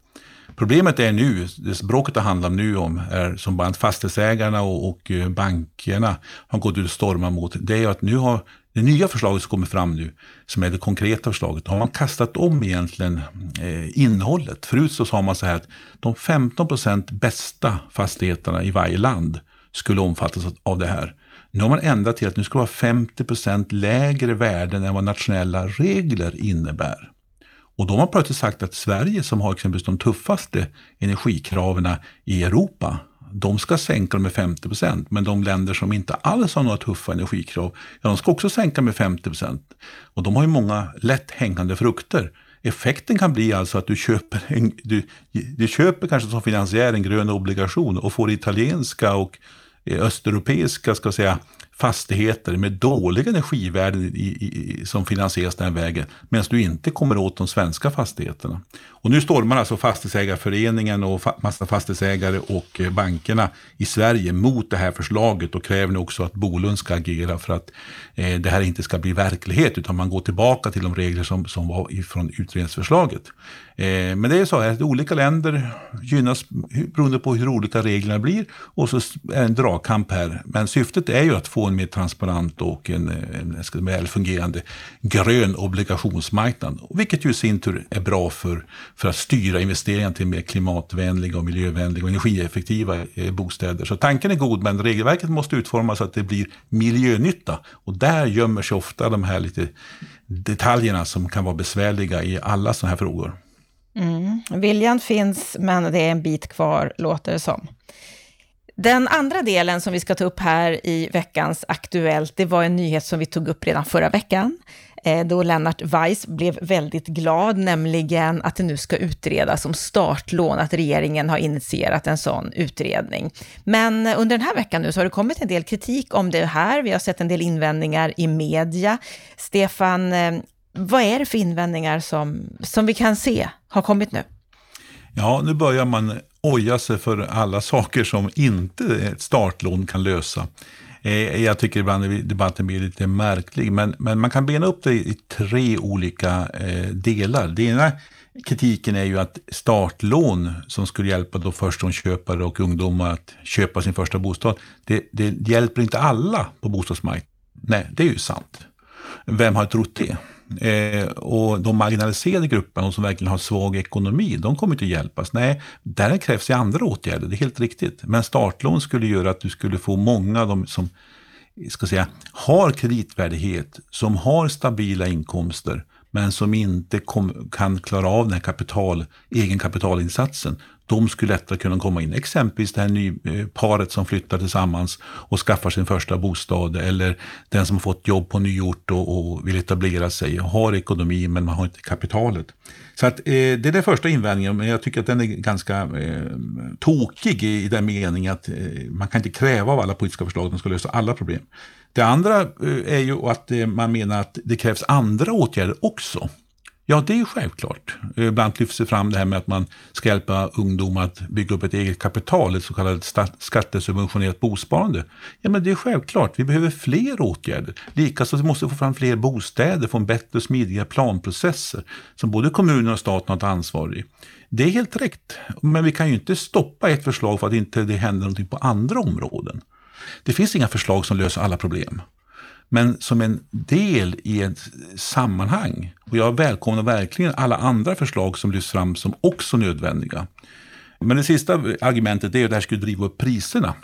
Problemet är nu, det bråket det handlar nu om, är som bland fastighetsägarna och, och eh, bankerna har gått ut och stormat mot, det är att nu har det nya förslaget som kommer fram nu, som är det konkreta förslaget, har man kastat om egentligen eh, innehållet. Förut så sa man så här att de 15 procent bästa fastigheterna i varje land skulle omfattas av det här. Nu har man ändrat till att nu ska det vara 50 procent lägre värden än vad nationella regler innebär. Och då har man plötsligt sagt att Sverige som har exempelvis de tuffaste energikraven i Europa, de ska sänka dem med 50 procent. Men de länder som inte alls har några tuffa energikrav, ja, de ska också sänka med 50 procent. Och de har ju många lätt hängande frukter. effekten kan bli alltså att du köper, en, du, du köper kanske som finansiär en grön obligation och får italienska och Eh, östeuropeiska ska säga, fastigheter med dåliga energivärden i, i, som finansieras den vägen, medan du inte kommer åt de svenska fastigheterna. Och nu stormar alltså Fastighetsägarföreningen och fa massa fastighetsägare och eh, bankerna i Sverige mot det här förslaget och kräver nu också att Bolund ska agera för att eh, det här inte ska bli verklighet, utan man går tillbaka till de regler som, som var från utredningsförslaget. Eh, men det är så att olika länder gynnas beroende på hur olika reglerna blir och så är det en dragkamp här. Men syftet är ju att få en mer transparent och en, en, en väl fungerande grön obligationsmarknad. Vilket ju i sin tur är bra för, för att styra investeringar till mer klimatvänliga och miljövänliga och energieffektiva eh, bostäder. Så tanken är god men regelverket måste utformas så att det blir miljönytta. Och där gömmer sig ofta de här lite detaljerna som kan vara besvärliga i alla sådana här frågor. Mm. Viljan finns, men det är en bit kvar, låter det som. Den andra delen som vi ska ta upp här i veckans Aktuellt, det var en nyhet som vi tog upp redan förra veckan, eh, då Lennart Weiss blev väldigt glad, nämligen att det nu ska utredas om startlån, att regeringen har initierat en sån utredning. Men under den här veckan nu så har det kommit en del kritik om det här, vi har sett en del invändningar i media. Stefan, eh, vad är det för invändningar som, som vi kan se har kommit nu? Ja, nu börjar man oja sig för alla saker som inte ett startlån kan lösa. Eh, jag tycker ibland debatten blir lite märklig, men, men man kan bena upp det i tre olika eh, delar. Det ena kritiken är ju att startlån som skulle hjälpa då förstagångsköpare och ungdomar att köpa sin första bostad, det, det hjälper inte alla på bostadsmarknaden. Nej, det är ju sant. Vem har trott det? Eh, och de marginaliserade grupperna, de som verkligen har svag ekonomi, de kommer inte att hjälpas. Nej, där krävs det andra åtgärder, det är helt riktigt. Men startlån skulle göra att du skulle få många av de som ska säga, har kreditvärdighet, som har stabila inkomster, men som inte kom, kan klara av den här kapital, egenkapitalinsatsen de skulle lättare kunna komma in. Exempelvis det här ny, eh, paret som flyttar tillsammans och skaffar sin första bostad eller den som har fått jobb på ny ort och, och vill etablera sig och har ekonomi men man har inte kapitalet. Så att, eh, det är den första invändningen, men jag tycker att den är ganska eh, tokig i, i den meningen att eh, man kan inte kräva av alla politiska förslag att de ska lösa alla problem. Det andra eh, är ju att eh, man menar att det krävs andra åtgärder också. Ja, det är självklart. Ibland lyfts det fram det här med att man ska hjälpa ungdomar att bygga upp ett eget kapital, ett så kallat skattesubventionerat bosparande. Ja, men det är självklart. Vi behöver fler åtgärder. Likaså måste vi få fram fler bostäder, få en bättre och smidigare planprocesser som både kommunen och staten har ett ansvar i. Det är helt rätt, men vi kan ju inte stoppa ett förslag för att inte det händer någonting på andra områden. Det finns inga förslag som löser alla problem men som en del i ett sammanhang. Och jag välkomnar verkligen alla andra förslag som lyfts fram som också nödvändiga. Men det sista argumentet är att det här skulle driva upp priserna.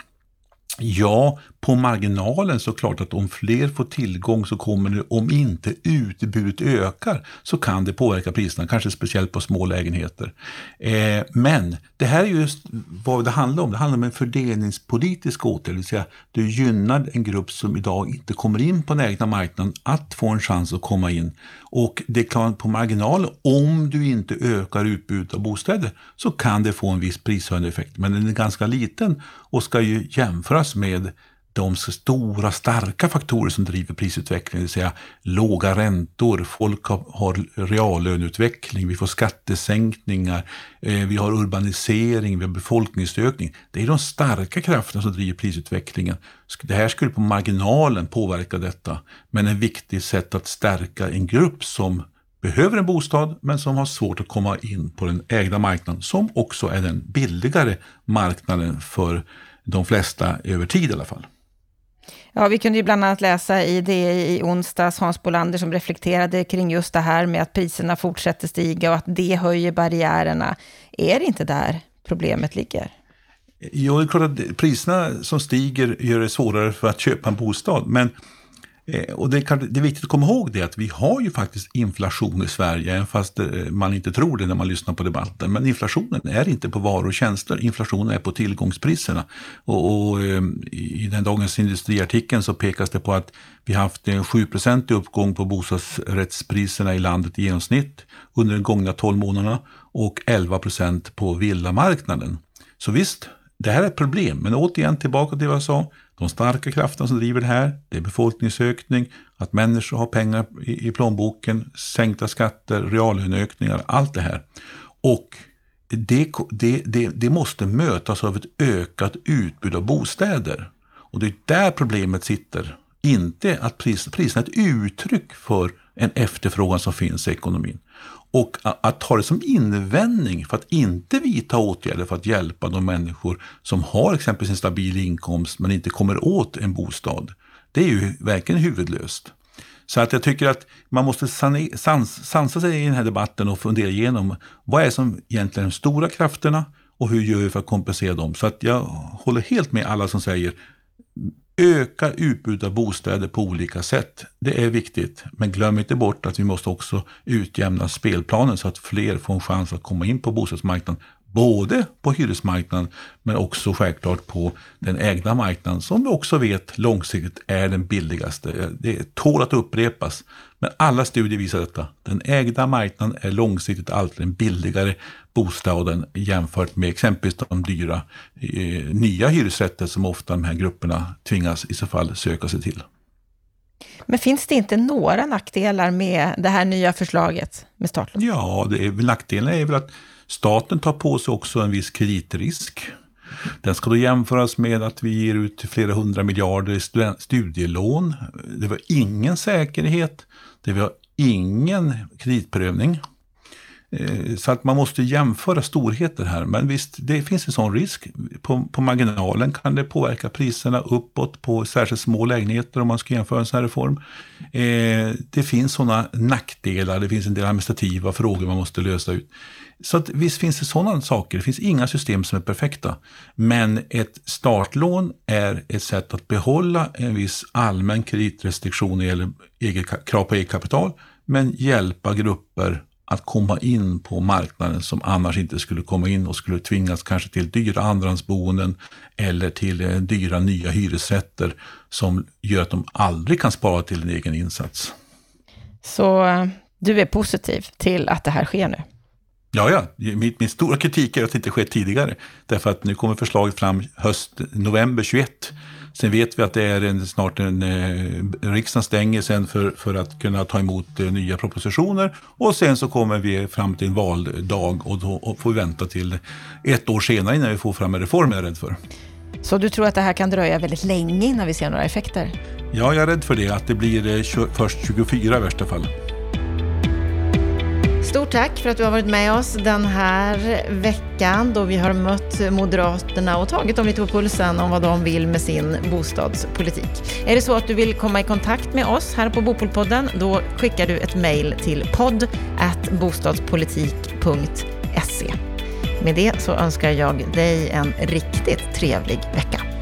Ja, på marginalen så klart att om fler får tillgång så kommer det, om inte utbudet ökar, så kan det påverka priserna, kanske speciellt på små lägenheter. Eh, men det här är just vad det handlar om. Det handlar om en fördelningspolitisk åtgärd, det vill säga du gynnar en grupp som idag inte kommer in på den egna marknaden att få en chans att komma in. Och det klart på marginalen, om du inte ökar utbudet av bostäder, så kan det få en viss prishöjande effekt. Men den är ganska liten och ska ju jämföras med de stora starka faktorer som driver prisutvecklingen, det vill säga låga räntor, folk har, reallöneutveckling, vi får skattesänkningar, eh, vi har urbanisering, vi har befolkningsökning. Det är de starka krafterna som driver prisutvecklingen. Det här skulle på marginalen påverka detta, men ett viktigt sätt att stärka en grupp som behöver en bostad men som har svårt att komma in på den ägda marknaden som också är den billigare marknaden för de flesta över tid i alla fall. Ja, vi kunde ju bland annat läsa i det i onsdags, Hans Bolander som reflekterade kring just det här med att priserna fortsätter stiga och att det höjer barriärerna. Är det inte där problemet ligger? Jo, det är klart att priserna som stiger gör det svårare för att köpa en bostad. Men Eh, och det, kan, det är viktigt att komma ihåg det att vi har ju faktiskt inflation i Sverige, även fast eh, man inte tror det när man lyssnar på debatten. Men inflationen är inte på varor och tjänster, inflationen är på tillgångspriserna. Och, och ehm, I den Dagens Industriartikeln så pekas det på att vi haft en 7 i uppgång på bostadsrättspriserna i landet i genomsnitt under de gångna 12 månaderna och 11% på villamarknaden. Så visst, det här är ett problem, men återigen tillbaka till vad jag sa. De starka krafterna som driver det här, det är befolkningsökning, att människor har pengar i, i plånboken, sänkta skatter, reallöneökningar, allt det här. Och det, det, det, det måste mötas av ett ökat utbud av bostäder. Och det är där problemet sitter. Inte att pris, priserna är ett uttryck för en efterfrågan som finns i ekonomin. Och att ta det som invändning för att inte vidta åtgärder för att hjälpa de människor som har exempelvis en stabil inkomst men inte kommer åt en bostad. Det är ju verkligen huvudlöst. Så att jag tycker att man måste sans, sansa sig i den här debatten och fundera igenom vad är som egentligen är de stora krafterna och hur gör vi för att kompensera dem. Så att jag håller helt med alla som säger Öka utbudet av bostäder på olika sätt. Det är viktigt, men glöm inte bort att vi måste också utjämna spelplanen så att fler får en chans att komma in på bostadsmarknaden. Både på hyresmarknaden men också självklart på den ägda marknaden som vi också vet långsiktigt är den billigaste. Det tål att upprepas. Men alla studier visar detta. Den ägda marknaden är långsiktigt alltid den billigare bostaden jämfört med exempelvis de dyra eh, nya hyresrätter som ofta de här grupperna tvingas i så fall söka sig till. Men finns det inte några nackdelar med det här nya förslaget med startlån? Ja, det är, nackdelen är väl att staten tar på sig också en viss kreditrisk. Den ska då jämföras med att vi ger ut flera hundra miljarder i studielån. Det var ingen säkerhet, det var ingen kreditprövning. Eh, så att man måste jämföra storheter här. Men visst, det finns en sån risk. På, på marginalen kan det påverka priserna uppåt på särskilt små lägenheter om man ska jämföra en sån här reform. Eh, det finns sådana nackdelar, det finns en del administrativa frågor man måste lösa ut. Så att visst finns det sådana saker. Det finns inga system som är perfekta. Men ett startlån är ett sätt att behålla en viss allmän kreditrestriktion när det eget, krav på eget kapital, men hjälpa grupper att komma in på marknaden som annars inte skulle komma in och skulle tvingas kanske till dyra andrahandsboenden eller till eh, dyra nya hyresrätter som gör att de aldrig kan spara till en egen insats. Så eh, du är positiv till att det här sker nu? Ja, ja. Min, min stora kritik är att det inte skett tidigare. Därför att nu kommer förslaget fram höst, november 21. Sen vet vi att det är en, snart en, eh, riksdagen stänger sen för, för att kunna ta emot eh, nya propositioner. Och sen så kommer vi fram till en valdag och då får vi vänta till ett år senare innan vi får fram en reform, är jag rädd för. Så du tror att det här kan dröja väldigt länge innan vi ser några effekter? Ja, jag är rädd för det, att det blir eh, först 24 i värsta fall. Stort tack för att du har varit med oss den här veckan då vi har mött Moderaterna och tagit dem lite på pulsen om vad de vill med sin bostadspolitik. Är det så att du vill komma i kontakt med oss här på Bopolpodden, då skickar du ett mejl till podd bostadspolitik.se. Med det så önskar jag dig en riktigt trevlig vecka.